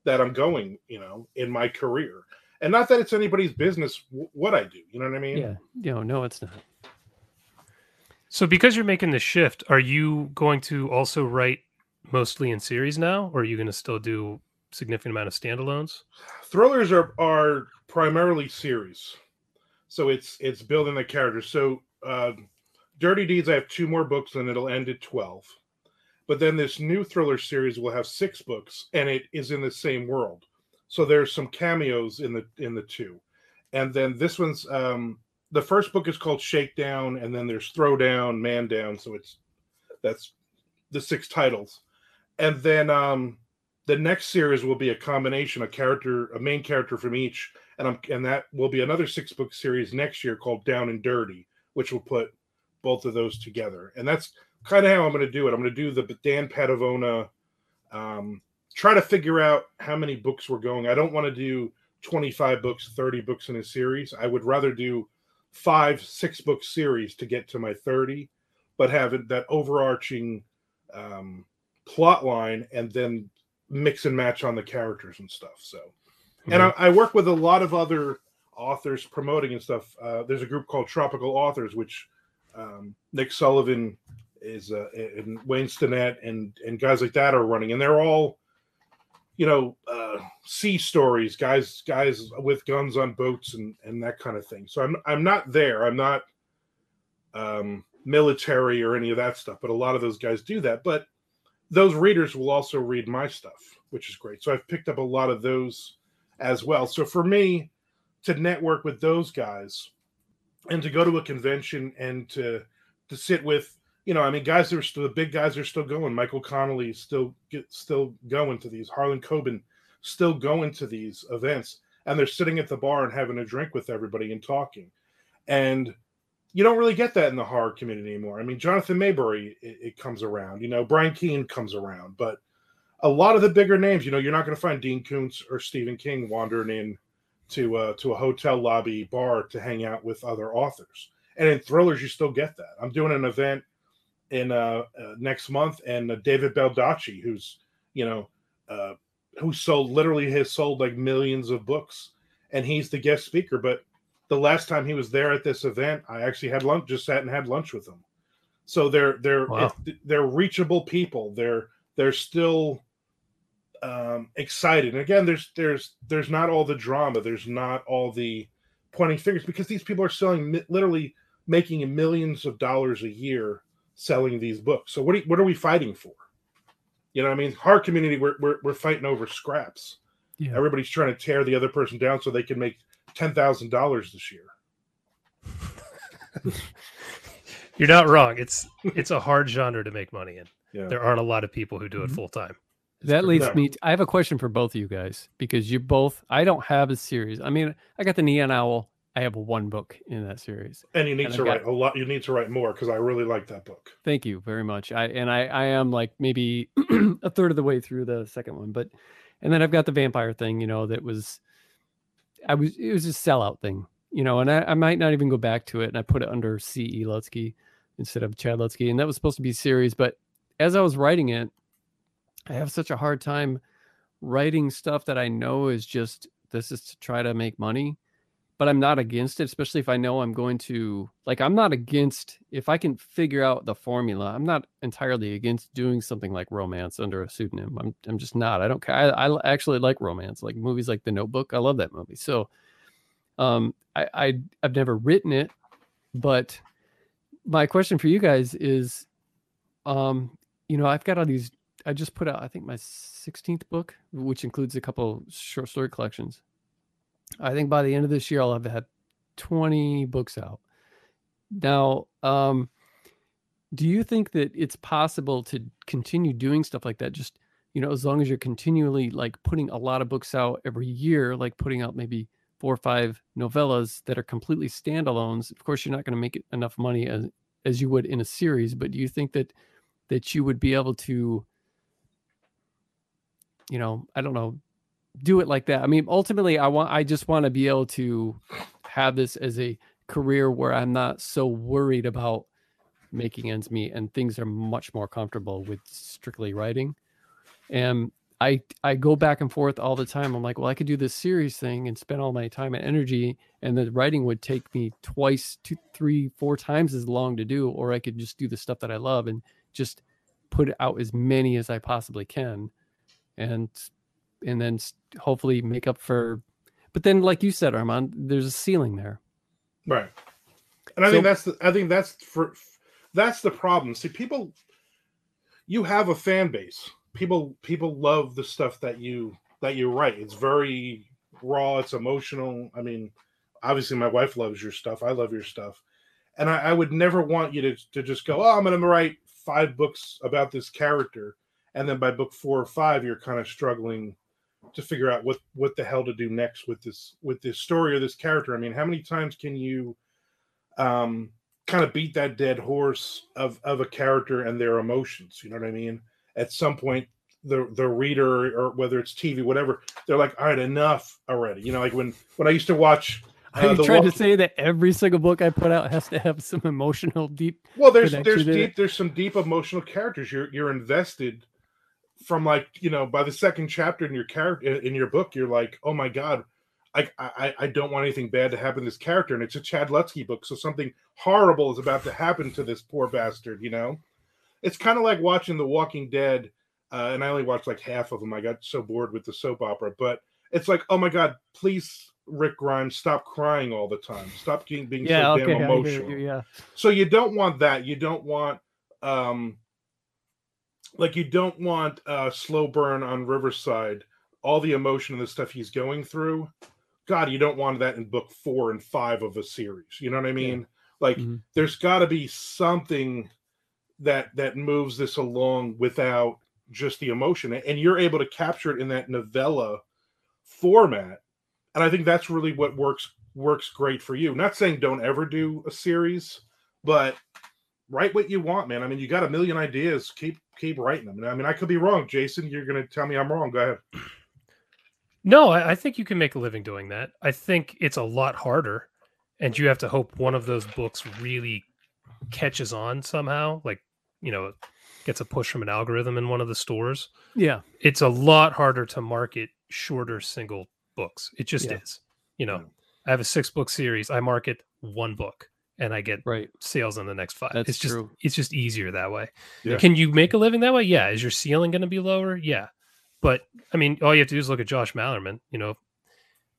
S6: that I'm going. You know, in my career. And not that it's anybody's business w- what I do. You know what I mean?
S3: Yeah. You know, no, it's not.
S2: So because you're making the shift, are you going to also write mostly in series now, or are you going to still do significant amount of standalones?
S6: thrillers are are primarily series. So it's it's building the characters. So uh dirty deeds i have two more books and it'll end at 12 but then this new thriller series will have six books and it is in the same world. So there's some cameos in the in the two. And then this one's um the first book is called shakedown and then there's throwdown man down so it's that's the six titles. And then um the next series will be a combination a character a main character from each and I'm, and that will be another six book series next year called down and dirty which will put both of those together. And that's kind of how i'm going to do it. I'm going to do the dan padavona um, try to figure out how many books we're going. I don't want to do 25 books 30 books in a series. I would rather do five six book series to get to my 30 but have it, that overarching um, plot line and then mix and match on the characters and stuff. So, and I, I work with a lot of other authors promoting and stuff. Uh, there's a group called Tropical Authors, which um, Nick Sullivan is, uh, and Wayne Stinnett and and guys like that are running, and they're all, you know, uh, sea stories, guys, guys with guns on boats and and that kind of thing. So I'm I'm not there. I'm not um, military or any of that stuff, but a lot of those guys do that. But those readers will also read my stuff, which is great. So I've picked up a lot of those as well. So for me to network with those guys and to go to a convention and to to sit with, you know, I mean, guys are still the big guys are still going. Michael Connelly still get still going to these. Harlan Coben still going to these events. and they're sitting at the bar and having a drink with everybody and talking. And you don't really get that in the horror community anymore. I mean, Jonathan Maberry it, it comes around, you know, Brian Keene comes around, but a lot of the bigger names, you know, you're not going to find Dean Koontz or Stephen King wandering in to uh, to a hotel lobby bar to hang out with other authors. And in thrillers, you still get that. I'm doing an event in uh, uh next month, and uh, David Baldacci, who's you know, uh, who sold literally has sold like millions of books, and he's the guest speaker. But the last time he was there at this event, I actually had lunch, just sat and had lunch with him. So they're they're
S2: Wow.
S6: they're reachable people. They're they're still um, excited. And again, there's there's there's not all the drama. There's not all the pointing fingers because these people are selling literally making millions of dollars a year selling these books. So what are, what are we fighting for? You know, what I mean, our community we're, we're we're fighting over scraps.
S3: Yeah.
S6: Everybody's trying to tear the other person down so they can make ten thousand dollars this year.
S2: You're not wrong. It's it's a hard genre to make money in.
S6: Yeah.
S2: There aren't a lot of people who do it
S3: Mhm.
S2: full time.
S3: That leads
S6: No.
S3: me. To, I have a question for both of you guys because you both. I don't have a series. I mean, I got the Neon Owl. I have one book in that series.
S6: And you need
S3: And
S6: to
S3: got-
S6: write a lot. You need to write more because I really like that book.
S3: Thank you very much. I and I I am like maybe a third of the way through the second one, but and then I've got the vampire thing. You know that was I was it was a sellout thing. You know, and I, I might not even go back to it, and I put it under C. E. Lutzke instead of Chad Lutzke, and that was supposed to be a series. But as I was writing it, I have such a hard time writing stuff that I know is just this is to try to make money but I'm not against it, especially if I know I'm going to like I'm not against if I can figure out the formula. I'm not entirely against doing something like romance under a pseudonym. I'm I'm just not. I don't care. I, I actually like romance, like movies like The Notebook. I love that movie. So um I, I I've never written it, but my question for you guys is um you know, I've got all these I just put out I think my 16th book, which includes a couple short story collections. I think by the end of this year, I'll have had 20 books out. Now, um, do you think that it's possible to continue doing stuff like that? Just, you know, as long as you're continually like putting a lot of books out every year, like putting out maybe four or five novellas that are completely standalones. Of course, you're not going to make enough money as, as you would in a series, but do you think that, that you would be able to, you know, I don't know, do it like that. I mean, ultimately, I want, I just want to be able to have this as a career where I'm not so worried about making ends meet and things are much more comfortable with strictly writing. And I, I go back and forth all the time. I'm like, well, I could do this series thing and spend all my time and energy, and the writing would take me twice, two, three, four times as long to do, or I could just do the stuff that I love and just put out as many as I possibly can, and and then hopefully make up for. But then, like you said, Armand, there's a ceiling there.
S6: Right. And I
S3: So-
S6: think that's the I think that's for that's the problem. See, people you have a fan base. People people love the stuff that you that you write. It's very raw, it's emotional. I mean, obviously my wife loves your stuff. I love your stuff. And I, I would never want you to, to just go, oh, I'm gonna write five books about this character. And then by book four or five, you're kind of struggling to figure out what what the hell to do next with this with this story or this character. I mean, how many times can you um kind of beat that dead horse of of a character and their emotions? You know what I mean? At some point, the the reader or whether it's TV, whatever, they're like, all right, enough already. You know, like when when I used to watch.
S3: Are
S6: uh,
S3: you trying
S6: Walk-
S3: to say that every single book I put out has to have some emotional deep?
S6: Well, there's there's deep there's some deep emotional characters. You're you're invested from like you know by the second chapter in your character in your book. You're like, oh my god, I I I don't want anything bad to happen to this character, and it's a Chad Lutzke book, so something horrible is about to happen to this poor bastard. You know, it's kind of like watching The Walking Dead, uh, and I only watched like half of them. I got so bored with the soap opera, but it's like, oh my god, please. Rick Grimes, stop crying all the time. Stop being, being
S3: Yeah,
S6: so
S3: okay,
S6: damn emotional
S3: you, yeah.
S6: so you don't want that you don't want um like you don't want uh slow burn on riverside all the emotion and the stuff he's going through god you don't want that in book four and five of a series you know what i mean like
S3: Mhm.
S6: there's got to be something that that moves this along without just the emotion and you're able to capture it in that novella format and I think that's really what works works great for you. Not saying don't ever do a series, but write what you want, man. I mean, you got a million ideas. Keep keep writing them. I mean, I could be wrong, Jason. You're going to tell me I'm wrong. Go ahead.
S2: No, I, I think you can make a living doing that. I think it's a lot harder, and you have to hope one of those books really catches on somehow. Like, you know, gets a push from an algorithm in one of the stores.
S3: Yeah.
S2: It's a lot harder to market shorter single books. It just
S3: Yeah.
S2: is. You know,
S6: Yeah.
S2: I have a six book series. I market one book and I get
S3: Right.
S2: sales on the next five.
S3: That's
S2: it's just
S3: true.
S2: it's just easier that way.
S6: Yeah.
S2: Can you make a living that way? Yeah. Is your ceiling going to be lower? Yeah. But I mean, all you have to do is look at Josh Malerman, you know.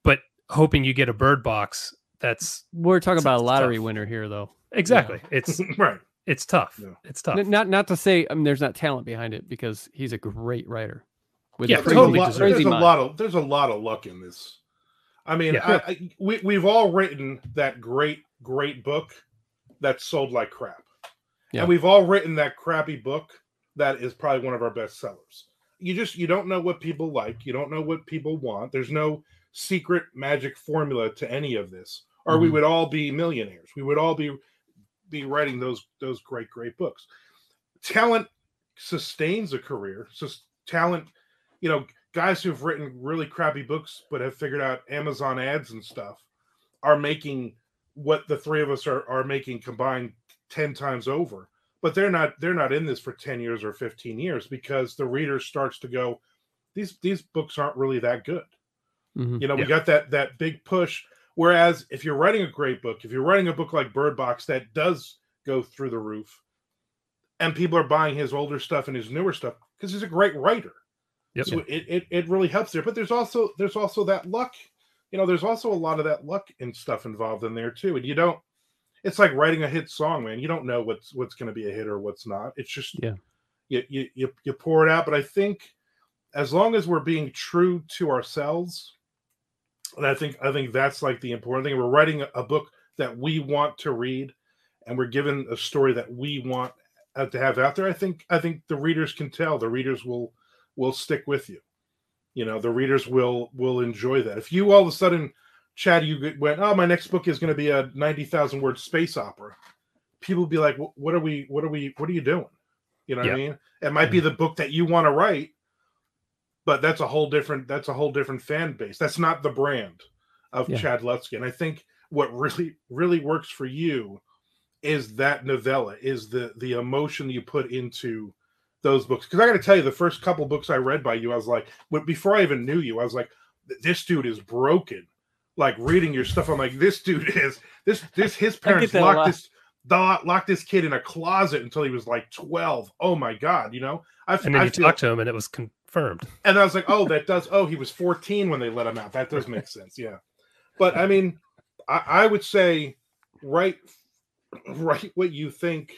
S2: But hoping you get a bird box, that's
S3: We're talking about a lottery
S2: tough.
S3: winner here, though.
S2: exactly. It's
S6: right.
S2: it's tough.
S6: Yeah.
S2: It's tough.
S3: N- Not not to say I mean, there's not talent behind it because he's a great writer. With
S2: Yeah,
S3: a
S6: there's
S2: totally
S6: a lot, there's a lot of there's a lot of luck in this. I mean,
S2: Yeah.
S6: I, I, we we've all written that great great book that sold like crap,
S3: Yeah.
S6: and we've all written that crappy book that is probably one of our best sellers. You just you don't know what people like, you don't know what people want. There's no secret magic formula to any of this, or we
S3: Mhm.
S6: would all be millionaires. We would all be be writing those those great great books. Talent sustains a career. So talent, you know, guys who've written really crappy books but have figured out Amazon ads and stuff are making what the three of us are are making combined 10 times over. But they're not they're not in this for 10 years or 15 years because the reader starts to go these these books aren't really that good.
S3: Mhm.
S6: You know, we got that that big push. Whereas if you're writing a great book, if you're writing a book like Bird Box that does go through the roof, and people are buying his older stuff and his newer stuff because he's a great writer.
S2: Yep.
S6: So it, it it really helps there. But there's also there's also that luck. You know, there's also a lot of that luck and stuff involved in there too. And you don't it's like writing a hit song, man. You don't know what's what's gonna be a hit or what's not. It's just
S3: Yeah.
S6: you you you, you pour it out. But I think as long as we're being true to ourselves, and I think I think that's like the important thing. We're writing a, a book that we want to read, and we're given a story that we want uh, to have out there. I think I think the readers can tell. The readers will will stick with you. You know, the readers will will enjoy that. If you all of a sudden, Chad, you went, oh, my next book is going to be a ninety thousand word space opera. People will be like, what are we? What are we? What are you doing? You know what I mean? It might be mm-hmm. the book that you want to write, but that's a whole different that's a whole different fan base. That's not the brand of
S3: Yeah.
S6: Chad Lutzke. And I think what really really works for you is that novella, is the the emotion you put into those books. Because I got to tell you, the first couple books I read by you, I was like, before I even knew you, I was like, this dude is broken. Like reading your stuff, I'm like, this dude is this this his parents locked this lo- locked this kid in a closet until he was like 12. Oh my god, you know. I,
S2: And then
S6: I
S2: you
S6: feel-
S2: talk to him and it was confirmed.
S6: and I was like, oh, that does. Oh, he was 14 when they let him out. That does make sense. Yeah. But I mean, I, I would say write write what you think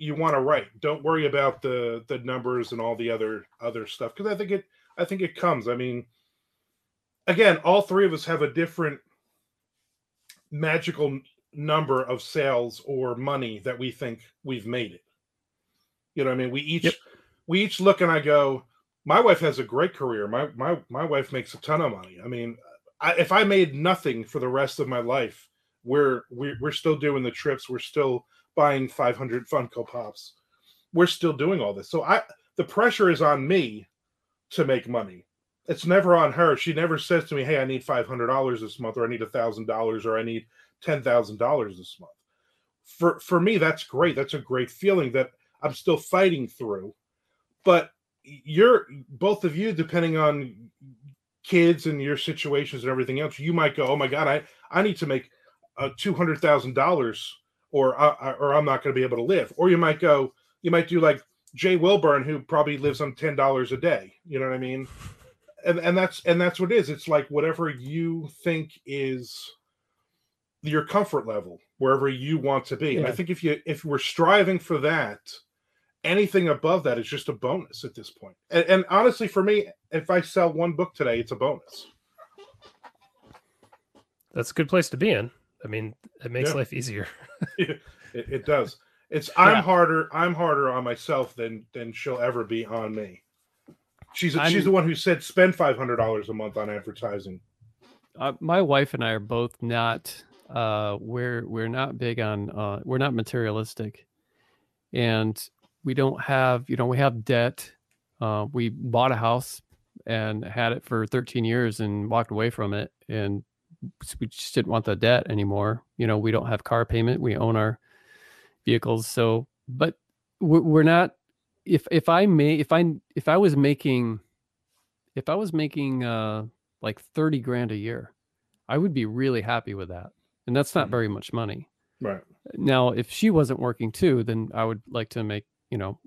S6: you want to write. Don't worry about the the numbers and all the other other stuff because I think it I think it comes. I mean, again, all three of us have a different magical number of sales or money that we think we've made it. You know what I mean? We each
S2: Yep.
S6: we each look and I go, my wife has a great career. My my my wife makes a ton of money. I mean, I, if I made nothing for the rest of my life, we're we're, we're still doing the trips. We're still buying 500 Funko Pops. We're still doing all this. So I the pressure is on me to make money. It's never on her. She never says to me, "Hey, I need five hundred dollars this month, or I need a thousand dollars, or I need ten thousand dollars this month." For for me, that's great. That's a great feeling that I'm still fighting through. But you're both of you, depending on kids and your situations and everything else, you might go, "Oh my God, I I need to make uh, two hundred thousand dollars, or or I'm not going to be able to live." Or you might go, you might do like Jay Wilburn, who probably lives on ten dollars a day. You know what I mean? And and that's and that's what it is. It's like whatever you think is your comfort level, wherever you want to be. And I think if you if we're striving for that, anything above that is just a bonus at this point. And, and honestly, for me, if I sell one book today, it's a bonus.
S2: That's a good place to be in. I mean, it makes
S6: Yeah.
S2: life easier.
S6: it, it does. It's I'm
S2: Yeah.
S6: harder. I'm harder on myself than than she'll ever be on me. She's
S3: I'm-
S6: she's the one who said spend five hundred dollars a month on advertising.
S3: uh, my wife and I are both not. Uh, we're we're not big on. Uh, we're not materialistic, and we don't have. You know, we have debt. Uh, we bought a house and had it for 13 years and walked away from it, and we just didn't want the debt anymore. You know, we don't have car payment. We own our vehicles. So, but we're not. If if I may, if I if I was making, if I was making uh like 30 grand a year, I would be really happy with that. And that's not
S6: Mhm.
S3: very much money.
S6: Right.
S3: Now, if she wasn't working too, then I would like to make, you know,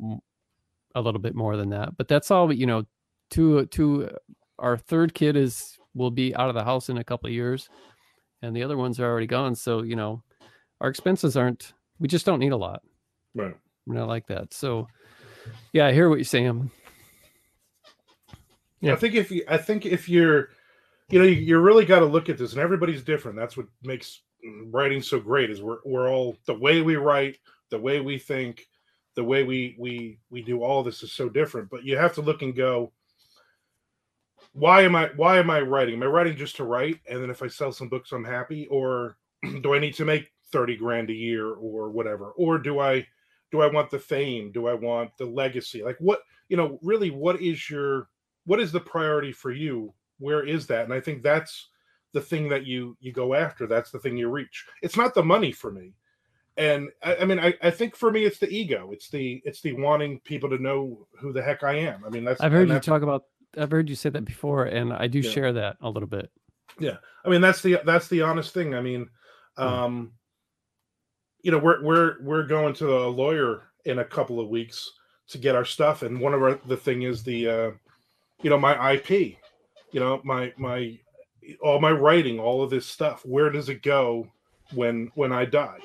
S3: a little bit more than that. But that's all, you know, to to our third kid is will be out of the house in a couple of years and the other ones are already gone, so, you know, our expenses aren't we just don't need a lot.
S6: Right.
S3: We're not like that. So, yeah, I hear what you're saying.
S2: Yeah.
S6: I think if you, I think if you're, you know, you, you really got to look at this, and everybody's different. That's what makes writing so great. Is we're we're all the way we write, the way we think, the way we we we do all this is so different. But you have to look and go, why am I why am I writing? Am I writing just to write? And then if I sell some books, I'm happy, or do I need to make thirty grand a year or whatever? Or do I do I want the fame? Do I want the legacy? Like what you know, really, what is your what is the priority for you where is that and i think that's the thing that you you go after that's the thing you reach it's not the money for me and i, I mean I, I think for me it's the ego it's the it's the wanting people to know who the heck i am i mean that's
S3: I've heard you talk about I've heard you say that before and I do
S6: Yeah.
S3: share that a little bit.
S6: Yeah, I mean that's the that's the honest thing i mean
S3: Hmm.
S6: um you know we're we're we're going to a lawyer in a couple of weeks to get our stuff and one of our the thing is the uh you know my ip you know my my all my writing all of this stuff where does it go when when i die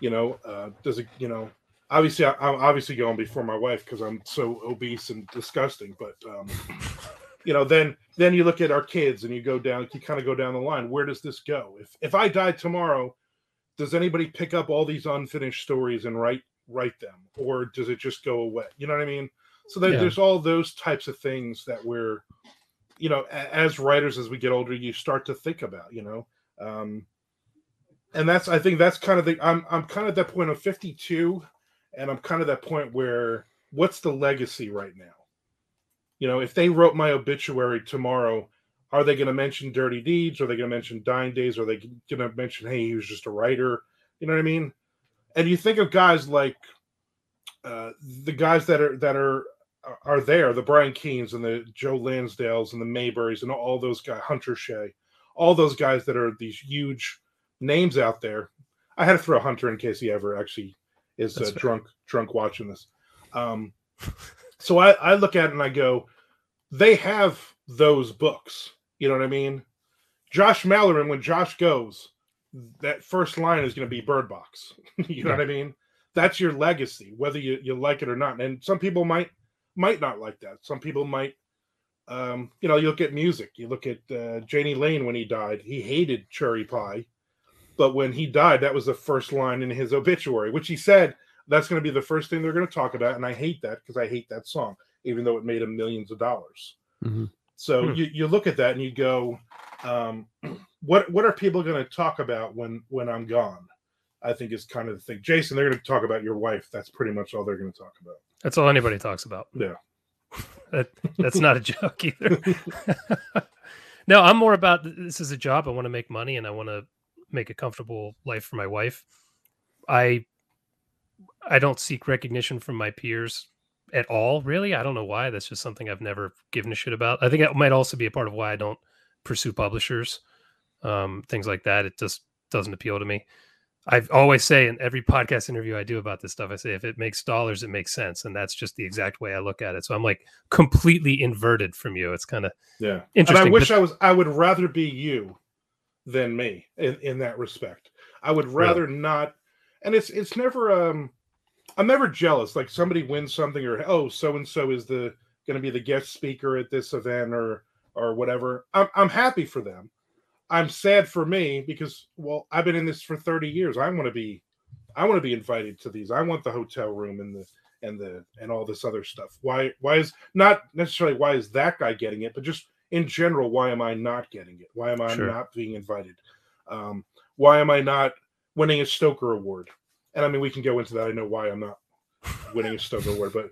S6: you know uh does it you know obviously I, i'm obviously going before my wife because i'm so obese and disgusting but um you know then then you look at our kids and you go down you kind of go down the line. Where does this go? If if i die tomorrow does anybody pick up all these unfinished stories and write write them? Or does it just go away? You know what i mean? So there,
S3: Yeah.
S6: there's all those types of things that we're you know a- as writers as we get older you start to think about you know? Um and that's i think that's kind of the i'm i'm kind of at that point of 52 and i'm kind of that point where what's the legacy right now? You know if they wrote my obituary tomorrow are they going to mention dirty deeds? Are they going to mention dying days? Are they going to mention hey he was just a writer. You know what i mean? And you think of guys like uh the guys that are that are are there the brian keenes and the joe lansdales and the Maberrys and all those guys hunter shea all those guys that are these huge names out there. I had to throw hunter in case he ever actually is uh, drunk drunk watching this um so I, I look at it and I go, they have those books. You know what I mean? Josh Mallory, when Josh goes, that first line is going to be Bird Box. you know what I mean? That's your legacy, whether you, you like it or not. And some people might might not like that. Some people might, um, you know, you look at music. You look at uh, Jani Lane when he died. He hated cherry pie, but when he died, that was the first line in his obituary, which he said that's going to be the first thing they're going to talk about. And I hate that because I hate that song, even though it made him millions of dollars.
S3: Mhm.
S6: So
S2: Hmm.
S6: you, you look at that and you go, um, what what are people going to talk about when when I'm gone? I think is kind of the thing. Jason, they're going to talk about your wife. That's pretty much all they're going to talk about.
S2: That's all anybody talks about.
S6: Yeah.
S2: That that's not a joke either. no, I'm more about this is a job. I want to make money and I want to make a comfortable life for my wife. I I don't seek recognition from my peers at all, really. I don't know why. That's just something I've never given a shit about. I think that might also be a part of why I don't pursue publishers, um, things like that. It just doesn't appeal to me. I always say in every podcast interview I do about this stuff, I say if it makes dollars, it makes sense, and that's just the exact way I look at it. So I'm like completely inverted from you. It's kind of
S6: Yeah.
S2: interesting.
S6: And I wish
S2: but-
S6: I was. I would rather be you than me in, in that respect. I would rather not. And it's it's never. Um, I'm never jealous. Like somebody wins something, or oh, so and so is the going to be the guest speaker at this event, or or whatever. I'm I'm happy for them. I'm sad for me because well, I've been in this for 30 years. I want to be. I want to be invited to these. I want the hotel room and the and the and all this other stuff. Why why is not necessarily why is that guy getting it, but just in general, why am I not getting it? Why am I
S2: Sure.
S6: not being invited? Um, why am I not winning a Stoker Award? And I mean, we can go into that. I know why I'm not winning a Stoker Award, but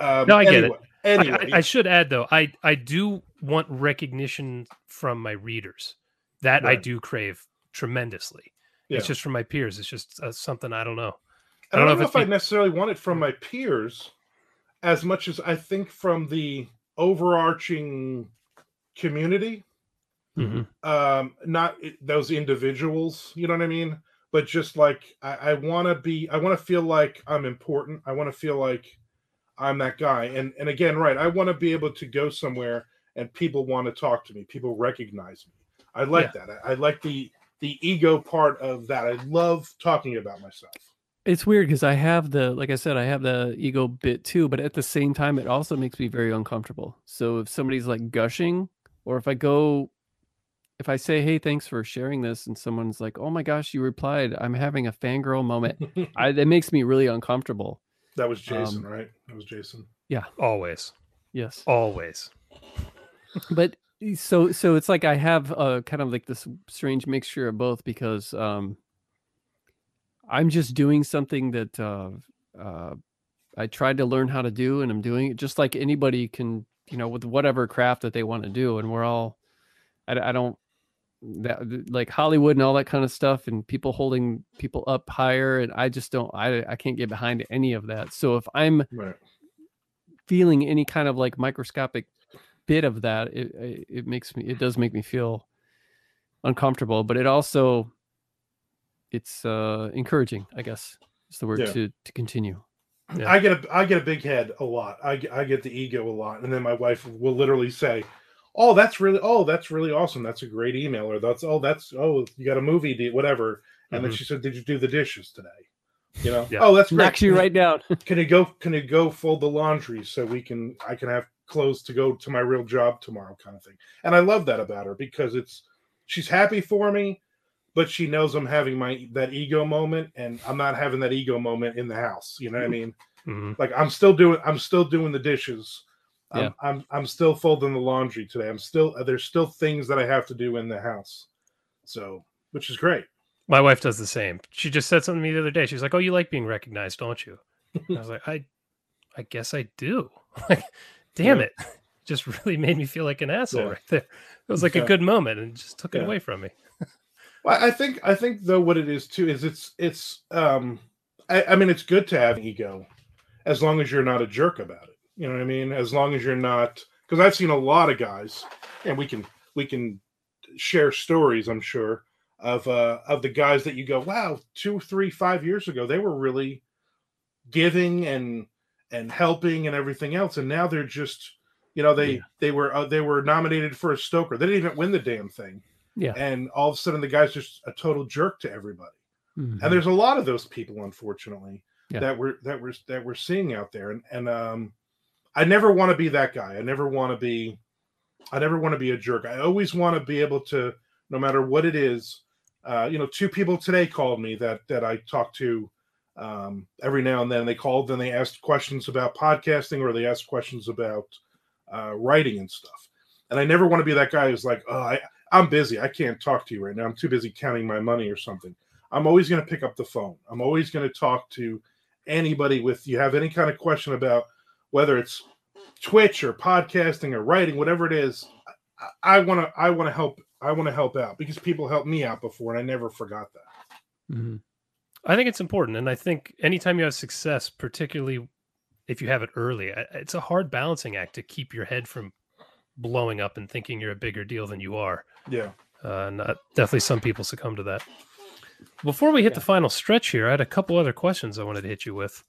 S6: um,
S2: No, I get it.
S6: anyway,
S2: I- I, I should add though, I I do want recognition from my readers. That I do crave tremendously.
S6: Yeah.
S2: It's just from my peers. It's just uh, something I don't know.
S6: I don't, know,
S2: it's
S6: if I necessarily want it from my peers as much as I think from the overarching community.
S2: Mhm.
S6: Um, not those individuals, you know what I mean? But just like I, I want to be, I want to feel like I'm important. I want to feel like I'm that guy. And and again, right, I want to be able to go somewhere and people want to talk to me. People recognize me. I like that. I, I like the the ego part of that. I love talking about myself.
S3: It's weird because I have the, like I said, I have the ego bit too, but at the same time, it also makes me very uncomfortable. So if somebody's like gushing, or if I go, if I say, "Hey, thanks for sharing this," and someone's like, "Oh my gosh, you replied," I'm having a fangirl moment. I, it makes me really uncomfortable.
S6: That was Jason,
S3: Um,
S6: right? That was Jason.
S2: Yeah, always,
S3: Yes,
S2: always.
S3: but so so it's like I have a kind of like this strange mixture of both because um I'm just doing something that uh uh I tried to learn how to do and I'm doing it just like anybody can you know with whatever craft that they want to do and we're all I, I don't that like Hollywood and all that kind of stuff and people holding people up higher and I just don't I I can't get behind any of that so if I'm
S6: Right.
S3: feeling any kind of like microscopic bit of that it it, it makes me it does make me feel uncomfortable but it also it's uh encouraging i guess is the word
S6: Yeah.
S3: to to continue
S2: Yeah.
S6: I get a I get a big head a lot. I get, I get the ego a lot, and then my wife will literally say, "Oh, that's really oh that's really awesome. That's a great email." Or that's oh that's oh you got a movie deal, whatever. And then
S2: Mhm.
S6: she said, "Did you do the dishes today?" You know.
S2: Yeah.
S6: Oh, that's great.
S3: knocks you right down
S6: Can you go? Can you go fold the laundry so we can? I can have clothes to go to my real job tomorrow, kind of thing. And I love that about her because it's she's happy for me, but she knows I'm having my that ego moment, and I'm not having that ego moment in the house. You know what I mean?
S2: Mhm.
S6: like i'm still doing i'm still doing the dishes I'm,
S3: Yeah.
S6: I'm i'm still folding the laundry today i'm still there's still things that i have to do in the house so which is great
S2: My wife does the same. She just said something to me the other day. She's like, "Oh, you like being recognized, don't you?" I was like, "I, I guess I do." Like, damn
S6: Yeah.
S2: it, just really made me feel like an asshole
S6: Yeah.
S2: right there. It was like
S6: Yeah.
S2: a good moment and just took it away from me.
S6: well, i think i think though what it is too is it's it's um I, I mean it's good to have ego as long as you're not a jerk about it. You know what i mean? As long as you're not because i've seen a lot of guys and we can we can share stories i'm sure of uh of the guys that you go wow two three five years ago they were really giving and and helping and everything else and now they're just you know they
S3: Yeah.
S6: they were uh, they were nominated for a stoker. They didn't even win the damn thing
S3: Yeah.
S6: and all of a sudden the guy's just a total jerk to everybody
S3: Mhm.
S6: and there's a lot of those people unfortunately
S3: Yeah.
S6: that we're that we're that we're seeing out there and and um i never want to be that guy i never want to be i never want to be a jerk i always want to be able to no matter what it is uh you know two people today called me that that i talk to um every now and then they called and they asked questions about podcasting or they asked questions about uh writing and stuff and i never want to be that guy who's like oh i i'm busy i can't talk to you right now i'm too busy counting my money or something I'm always going to pick up the phone. I'm always going to talk to anybody with you have any kind of question about whether it's Twitch or podcasting or writing, whatever it is. I want to I want to help I want to help out because people helped me out before and I never forgot that.
S3: Mhm.
S2: I think it's important, and I think anytime you have success, particularly if you have it early, it's a hard balancing act to keep your head from blowing up and thinking you're a bigger deal than you are.
S6: Yeah.
S2: Uh, and uh, definitely some people succumb to that. Before we hit the final stretch here, I had a couple other questions I wanted to hit you with.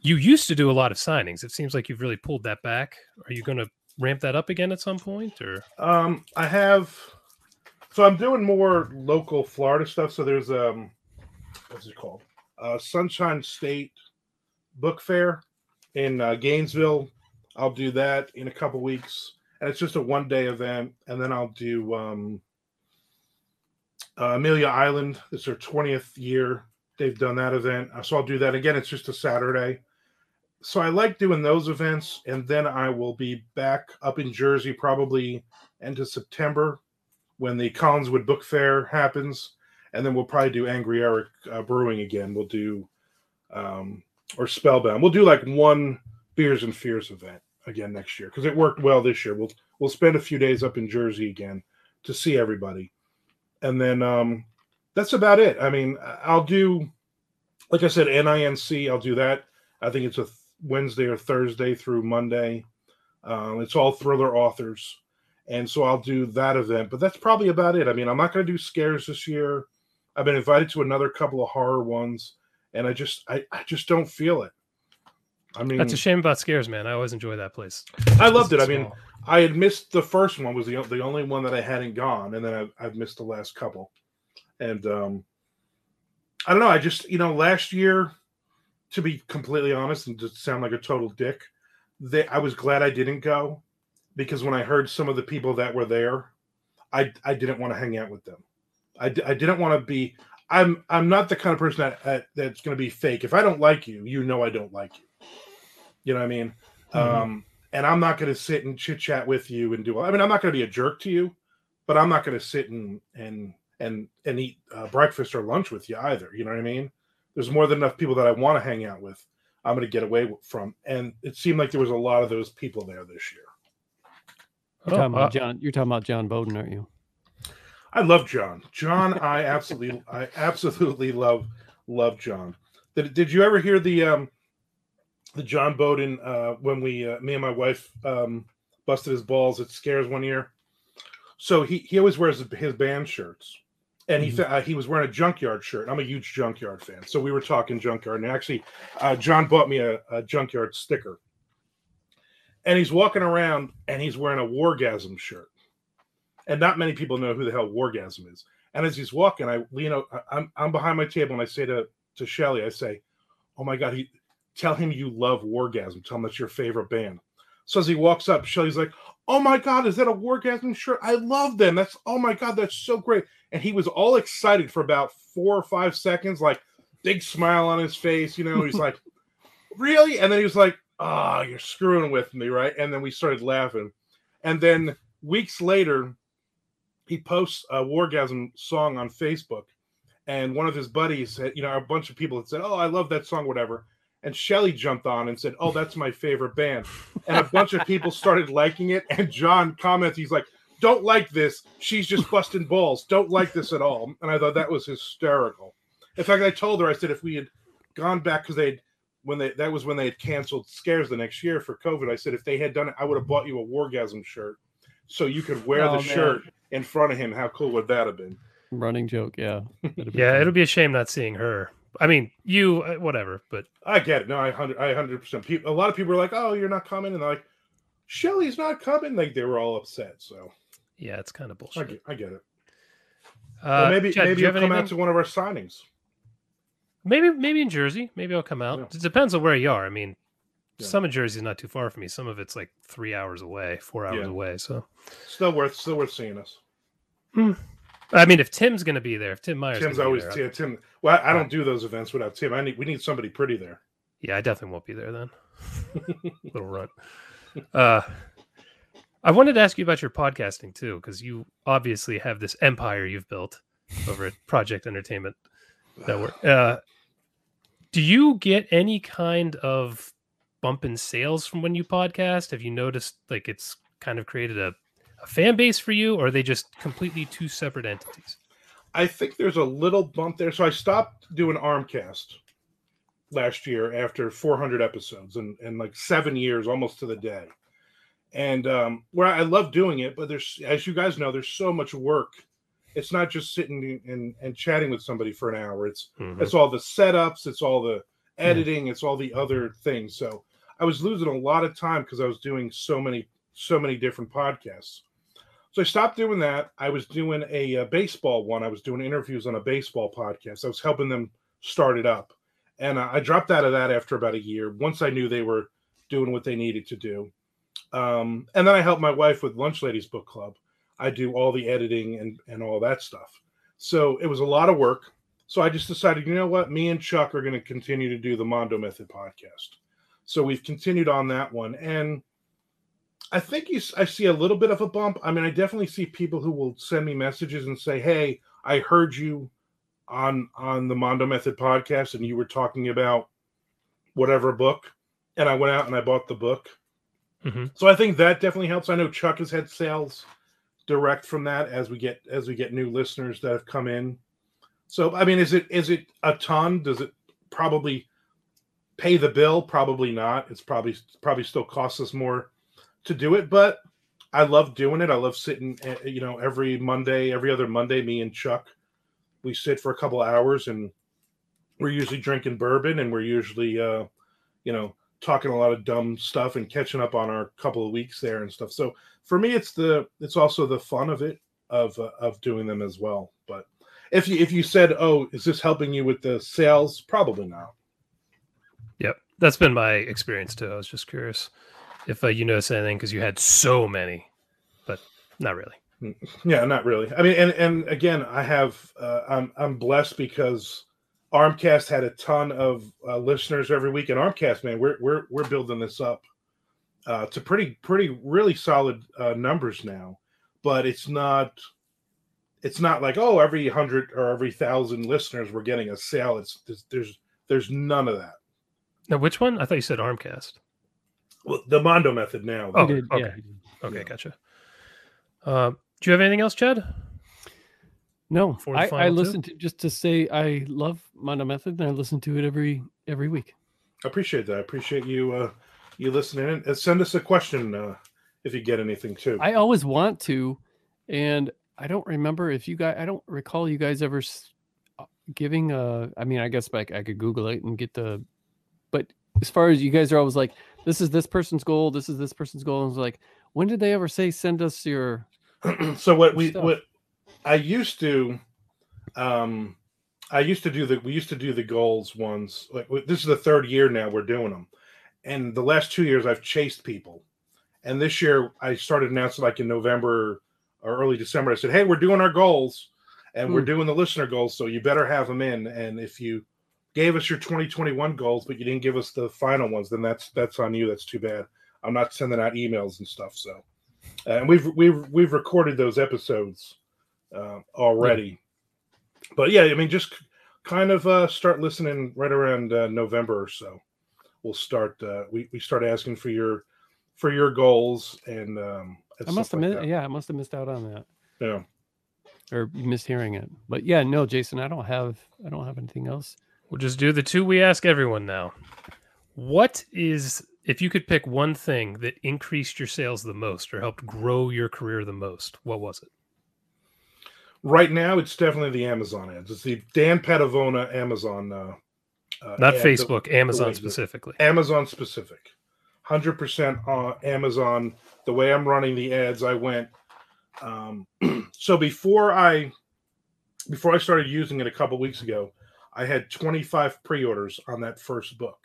S2: You used to do a lot of signings. It seems like you've really pulled that back. Are you going to ramp that up again at some point, or
S6: Um I have so I'm doing more local Florida stuff. So there's um what's it called? Uh Sunshine State Book Fair in uh, Gainesville. I'll do that in a couple weeks. And it's just a one day event. And then I'll do um uh, Amelia Island. It's their 20th year. They've done that event. Uh, So I'll do that again. It's just a Saturday. so I like doing those events, and then I will be back up in Jersey probably into September when the Collingswood Book Fair happens, and then we'll probably do Angry Erik uh, Brewing again. We'll do um, or Spellbound. We'll do like one Beers and Fears event again next year because it worked well this year. We'll we'll spend a few days up in Jersey again to see everybody, and then um, that's about it. I mean, I'll do like I said, NINC. I'll do that. I think it's a Wednesday or Thursday through Monday. Um, it's all thriller authors, and so I'll do that event. But that's probably about it. I mean, I'm not going to do scares this year. I've been invited to another couple of horror ones, and I just I, I just don't feel it. I mean,
S2: That's a shame about scares, man. I always enjoy that place.
S6: I loved it. I mean, I had missed the first one was the the only one that I hadn't gone, and then I've, I've missed the last couple. And um, I don't know. I just you know last year, to be completely honest and to sound like a total dick, they I was glad I didn't go because when I heard some of the people that were there, I I didn't want to hang out with them. I, I didn't want to be. I'm I'm not the kind of person that, that that's going to be fake. If I don't like you, you know I don't like you. You know what I mean?
S2: Mhm.
S6: Um, and I'm not going to sit and chit chat with you and do. I mean, I'm not going to be a jerk to you, but I'm not going to sit and and and and eat uh, breakfast or lunch with you either. You know what I mean? There's more than enough people that I want to hang out with. I'm going to get away from, and it seemed like there was a lot of those people there this year.
S3: You're
S2: Oh,
S3: talking
S2: uh,
S3: about John. You're talking about John Boden, aren't you?
S6: I love John. John, I absolutely, I absolutely love love John. Did Did you ever hear the um the John Boden uh when we uh, me and my wife um busted his balls at Scares one year? So he he always wears his band shirts, and he fa- uh, he was wearing a Junkyard shirt. I'm a huge Junkyard fan, so we were talking Junkyard, and actually, uh, John bought me a, a Junkyard sticker, and he's walking around and he's wearing a Wargasm shirt and not many people know who the hell Wargasm is. And as he's walking, I lean out, I- I'm I'm behind my table, and I say to to Shelly, I say, "Oh my God, he tell him you love Wargasm. Tell him that's your favorite band." So as he walks up, Shelly's like, "Oh my God, is that a Wargasm shirt? I love them. That's oh my God, that's so great." And he was all excited for about four or five seconds, like big smile on his face. You know, he's like, "Really?" And then he was like, "Ah, you're screwing with me, right?" And then we started laughing. And then weeks later, he posts a Wargasm song on Facebook, and one of his buddies, had, you know, a bunch of people had said, "Oh, I love that song," whatever. And Shelly jumped on and said, "Oh, that's my favorite band," and a bunch of people started liking it. And John comments, he's like, "Don't like this. She's just busting balls. Don't like this at all." And I thought that was hysterical. In fact, I told her, I said, if we had gone back because they'd when they that was when they had canceled scares the next year for COVID. I said, if they had done it, I would have bought you a Wargasm shirt so you could wear
S3: Oh,
S6: the
S3: man.
S6: shirt in front of him. How cool would that have been?
S3: Running joke. Yeah.
S2: Yeah,
S3: fun.
S2: it'll be a shame not seeing her. I mean, you, uh, whatever, but
S6: I get it. No, I hundred, I hundred percent. People, a lot of people are like, "Oh, you're not coming," and they're like, "Shelly's not coming." Like they were all upset. So
S2: yeah, it's kind of
S6: I
S2: bullshit.
S6: get, I get it.
S2: Uh,
S6: Well, maybe
S2: Chad,
S6: maybe
S2: you
S6: you'll
S2: have
S6: come out to one of our signings.
S2: Maybe, maybe in Jersey. Maybe I'll come out.
S6: Yeah.
S2: It depends on where you are. I mean,
S6: Yeah.
S2: some of Jersey's not too far from me. Some of it's like three hours away, four hours
S6: Yeah.
S2: away. So,
S6: Still worth, still worth seeing us.
S2: I mean, if Tim's going to be there, if Tim Myers,
S6: Tim's always
S2: there,
S6: yeah, Tim. Well, I, I don't do those events without Tim. I need we need somebody pretty there.
S2: Yeah, I definitely won't be there then. Little runt. Uh, I wanted to ask you about your podcasting too, because you obviously have this empire you've built over at Project Entertainment Network. Uh, do you get any kind of bump in sales from when you podcast? Have you noticed like it's kind of created a, a fan base for you, or are they just completely two separate entities?
S6: I think there's a little bump there. So I stopped doing Armcast last year after 400 episodes and, and like seven years almost to the day. And um, where I love doing it, but there's, as you guys know, there's so much work. It's not just sitting and, and chatting with somebody for an hour. It's
S2: Mhm.
S6: it's all the setups, it's all the editing, it's all the other things. So I was losing a lot of time because I was doing so many so many different podcasts. So I stopped doing that. I was doing a, uh baseball one. I was doing interviews on a baseball podcast. I was helping them start it up, and uh, I dropped out of that after about a year. Once I knew they were doing what they needed to do, um, and then I helped my wife with Lunch Ladies Book Club. I do all the editing and and all that stuff. So it was a lot of work. So I just decided, you know what, me and Chuck are going to continue to do the Mando Method podcast. So we've continued on that one, and I think you. I see a little bit of a bump. I mean, I definitely see people who will send me messages and say, "Hey, I heard you on on the Mando Method podcast, and you were talking about whatever book." And I went out and I bought the book.
S2: Mhm.
S6: So I think that definitely helps. I know Chuck has had sales direct from that as we get as we get new listeners that have come in. So I mean, is it is it a ton? Does it probably pay the bill? Probably not. It's probably probably still costs us more to do it, but I love doing it. I love sitting, eh, you know, every Monday, every other Monday, me and Chuck, we sit for a couple hours and we're usually drinking bourbon and we're usually, uh, you know, talking a lot of dumb stuff and catching up on our couple of weeks there and stuff. So for me, it's the, it's also the fun of it, of, uh, of doing them as well. But if you, if you said, oh, is this helping you with the sales? Probably not.
S2: Yep, that's been my experience too. I was just curious if uh, you noticed anything because you had so many, but not really.
S6: Yeah, not really. I mean, and and again, I have uh, I'm I'm blessed because Armcast had a ton of uh, listeners every week, and Armcast, man, we're we're we're building this up uh, to pretty pretty really solid uh, numbers now. But it's not it's not like oh every hundred or every thousand listeners we're getting a sale. It's there's there's, there's none of that.
S2: Now, which one? I thought you said Armcast.
S6: Well, the Mando Method now.
S2: Oh,
S3: did,
S2: okay.
S3: yeah.
S2: Okay,
S6: Yeah.
S2: gotcha. Uh, do you have anything else, Chad?
S3: No, I, I listen to just to say I love Mando Method and I listen to it every every week.
S6: I appreciate that. I appreciate you uh, you listening. in. And send us a question uh, if you get anything too.
S3: I always want to, and I don't remember if you guys. I don't recall you guys ever uh, giving a. I mean, I guess like I could Google it and get the. But as far as you guys are always like, this is this person's goal. This is this person's goal. And it's like, when did they ever say send us your?
S6: so what we
S3: stuff.
S6: what I used to um I used to do the we used to do the goals ones like this is the third year now we're doing them. And the last 2 years I've chased people. And this year I started announcing like in November or early December I said, "Hey, we're doing our goals and we're
S3: Hmm.
S6: doing the listener goals, so you better have them in and if you gave us your 2021 goals but you didn't give us the final ones, then that's that's on you. That's too bad. I'm not sending out emails and stuff, so and we've we've we've recorded those episodes uh, already. But yeah, I mean, just kind of uh, start listening right around uh, November or so. We'll start. Uh, we we start asking for your for your goals and. Um,
S3: I must have
S6: like
S3: missed. Yeah, I must have missed out on that
S6: Yeah.
S3: or missed hearing it. But yeah, no, Jason, I don't have. I don't have anything else.
S2: We'll just do the two we ask everyone now. What is if you could pick one thing that increased your sales the most or helped grow your career the most? What was it?
S6: Right now, it's definitely the Amazon ads. It's the Dan Padavona Amazon. Uh, uh,
S2: Not
S6: ad, the-
S2: Facebook, Amazon
S6: that-
S2: specifically.
S6: Amazon specific, hundred percent on Amazon. The way I'm running the ads, I went. Um, so before I, before I started using it a couple weeks ago, I had 25 pre-orders on that first book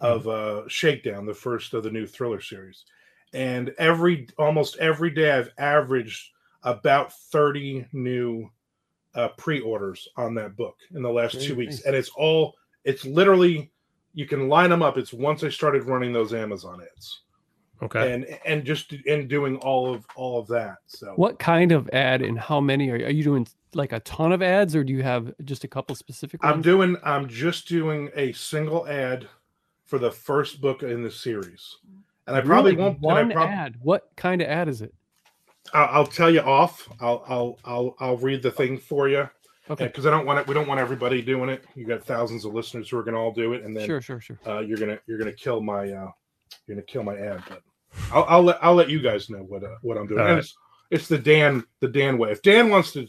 S6: of uh, Shakedown, the first of the new thriller series, and every almost every day I've averaged about 30 new uh, pre-orders on that book in the last
S3: Very
S6: two weeks,
S3: nice.
S6: and it's all it's literally you can line them up. It's once I started running those Amazon ads
S2: Okay.
S6: and and just and doing all of all of that. So
S3: What kind of ad and how many are you, are you doing? Like a ton of ads, or do you have just a couple specific ones?
S6: I'm doing I'm just doing a single ad for the first book in the series, and I probably
S3: Really?
S6: won't.
S3: one
S6: I prob-
S3: ad. What kind of ad is it?
S6: I'll, I'll tell you off. I'll I'll I'll I'll read the thing for you
S3: Okay,
S6: because I don't want it. We don't want everybody doing it. You got thousands of listeners who are going to all do it, and then
S3: sure, sure, sure.
S6: uh, you're gonna you're gonna kill my uh, you're gonna kill my ad. But I'll, I'll let I'll let you guys know what uh, what I'm doing.
S2: Right.
S6: it's, it's the Dan the Dan way. If Dan wants to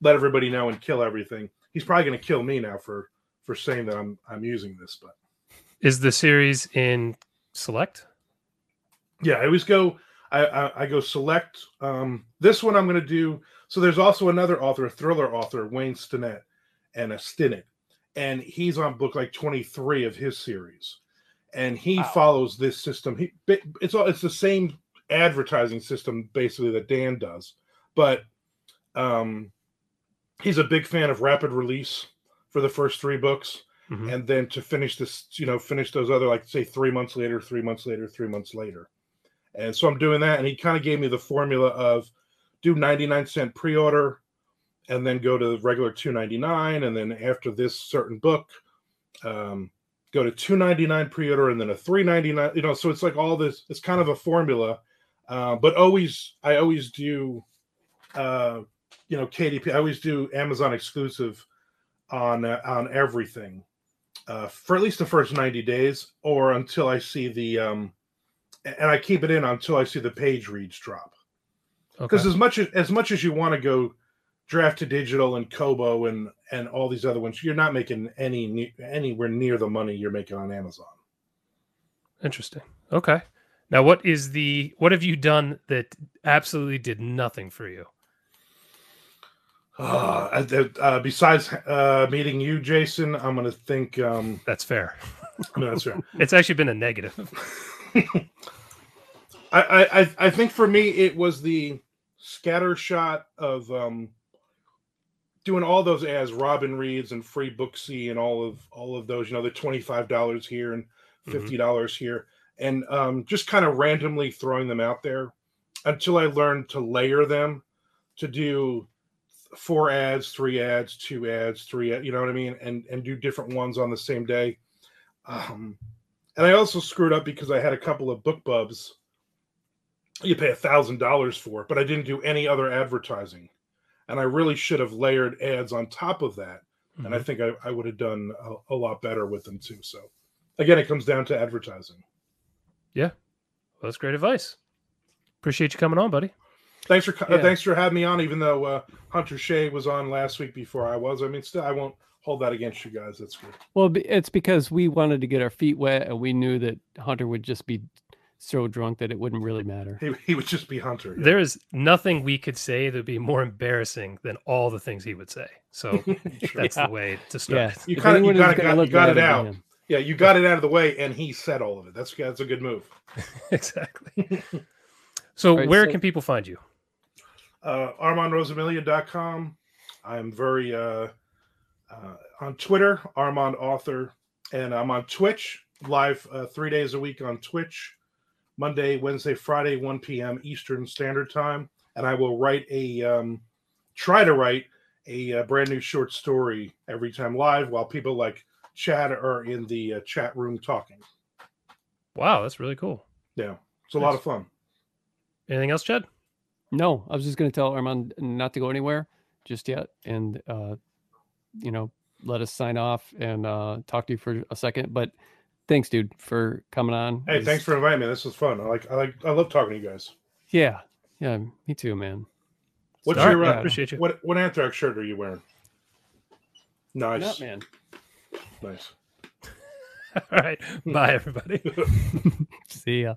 S6: let everybody know and kill everything, he's probably gonna kill me now for for saying that I'm I'm using this. But
S2: Is the series in select?
S6: yeah, I always go. I I, I go select. Um, this one I'm gonna do. So there's also another author, a thriller author, Wayne Stinnett, and a Stinnett, and he's on book like 23 of his series, and he
S3: Wow.
S6: follows this system. He it's all it's the same advertising system basically that Dan does, but um, he's a big fan of rapid release for the first three books,
S2: Mhm.
S6: and then to finish this, you know, finish those other like say three months later, three months later, three months later. And so I'm doing that, and he kind of gave me the formula of do 99 cent pre-order, and then go to the regular 299, and then after this certain book, um, go to 299 pre-order, and then a 399. You know, so it's like all this. It's kind of a formula, uh, but always I always do, uh, you know, KDP. I always do Amazon exclusive on uh, on everything uh, for at least the first 90 days or until I see the um and I keep it in until I see the page reads drop.
S2: Okay.
S6: Because as much as as much as you want to go Draft2Digital and Kobo and and all these other ones, you're not making any anywhere near the money you're making on Amazon.
S2: Interesting. Okay. Now, what is the what have you done that absolutely did nothing for you?
S6: Uh, uh, besides uh, meeting you, Jason, I'm gonna think. Um,
S2: That's fair.
S6: no, that's fair.
S2: It's actually been a negative.
S6: I, I I- I think for me it was the scatter shot of um doing all those ads, Robin Reads and Freebooksy and all of all of those, you know, the twenty five dollars here and
S2: Mhm.
S6: fifty dollars here, and um, just kind of randomly throwing them out there until I learned to layer them to do four ads, three ads, two ads, three, ad- you know what I mean, and and do different ones on the same day. Um, and I also screwed up because I had a couple of BookBubs you pay a thousand dollars for but I didn't do any other advertising. And I really should have layered ads on top of that. And I
S2: Mhm.
S6: think I, I would have done a, a lot better with them too. So again, it comes down to advertising.
S2: Yeah, Well, that's great advice. Appreciate you coming on, buddy.
S6: Thanks for co- uh, thanks for having me on, even though uh, Hunter Shea was on last week before I was. I mean, still, I won't hold that against you guys. That's good.
S3: Well, it's because we wanted to get our feet wet, and we knew that Hunter would just be so drunk that it wouldn't really matter.
S6: He, he would just be Hunter. yeah.
S2: There is nothing we could say that would be more embarrassing than all the things he would say. So that's
S3: Yeah.
S2: the way to start.
S3: Yeah,
S6: You kinda- you gotta- got- you got it out.
S3: him.
S6: Yeah, you got it out of the way, and he said all of it. That's that's a good move.
S2: exactly. So,
S3: All right,
S2: where
S3: so-
S2: can people find you?
S6: Uh, ArmandRosamilia.com. I'm very uh, uh, on Twitter, Armand Author, and I'm on Twitch live uh, three days a week on Twitch, Monday, Wednesday, Friday, 1 p.m. Eastern Standard Time. And I will write a, um, try to write a, uh brand new short story every time live while people like Chad are in the uh, chat room talking.
S2: Wow, that's really cool.
S6: Yeah, it's a lot of fun.
S2: Anything else, Chad?
S3: No, I was just going to tell Armand not to go anywhere just yet, and uh, you know, let us sign off and uh, talk to you for a second. But thanks, dude, for coming on.
S6: Hey, thanks for inviting me. This was fun. I like, I like, I love talking to you guys.
S3: Yeah, yeah, me too, man.
S6: What's
S2: All right,
S6: your
S2: yeah,
S6: uh,
S2: appreciate you.
S6: What what anthrax shirt are you wearing? Nice,
S3: Nut man.
S6: nice.
S2: All right. Bye, everybody.
S3: See ya.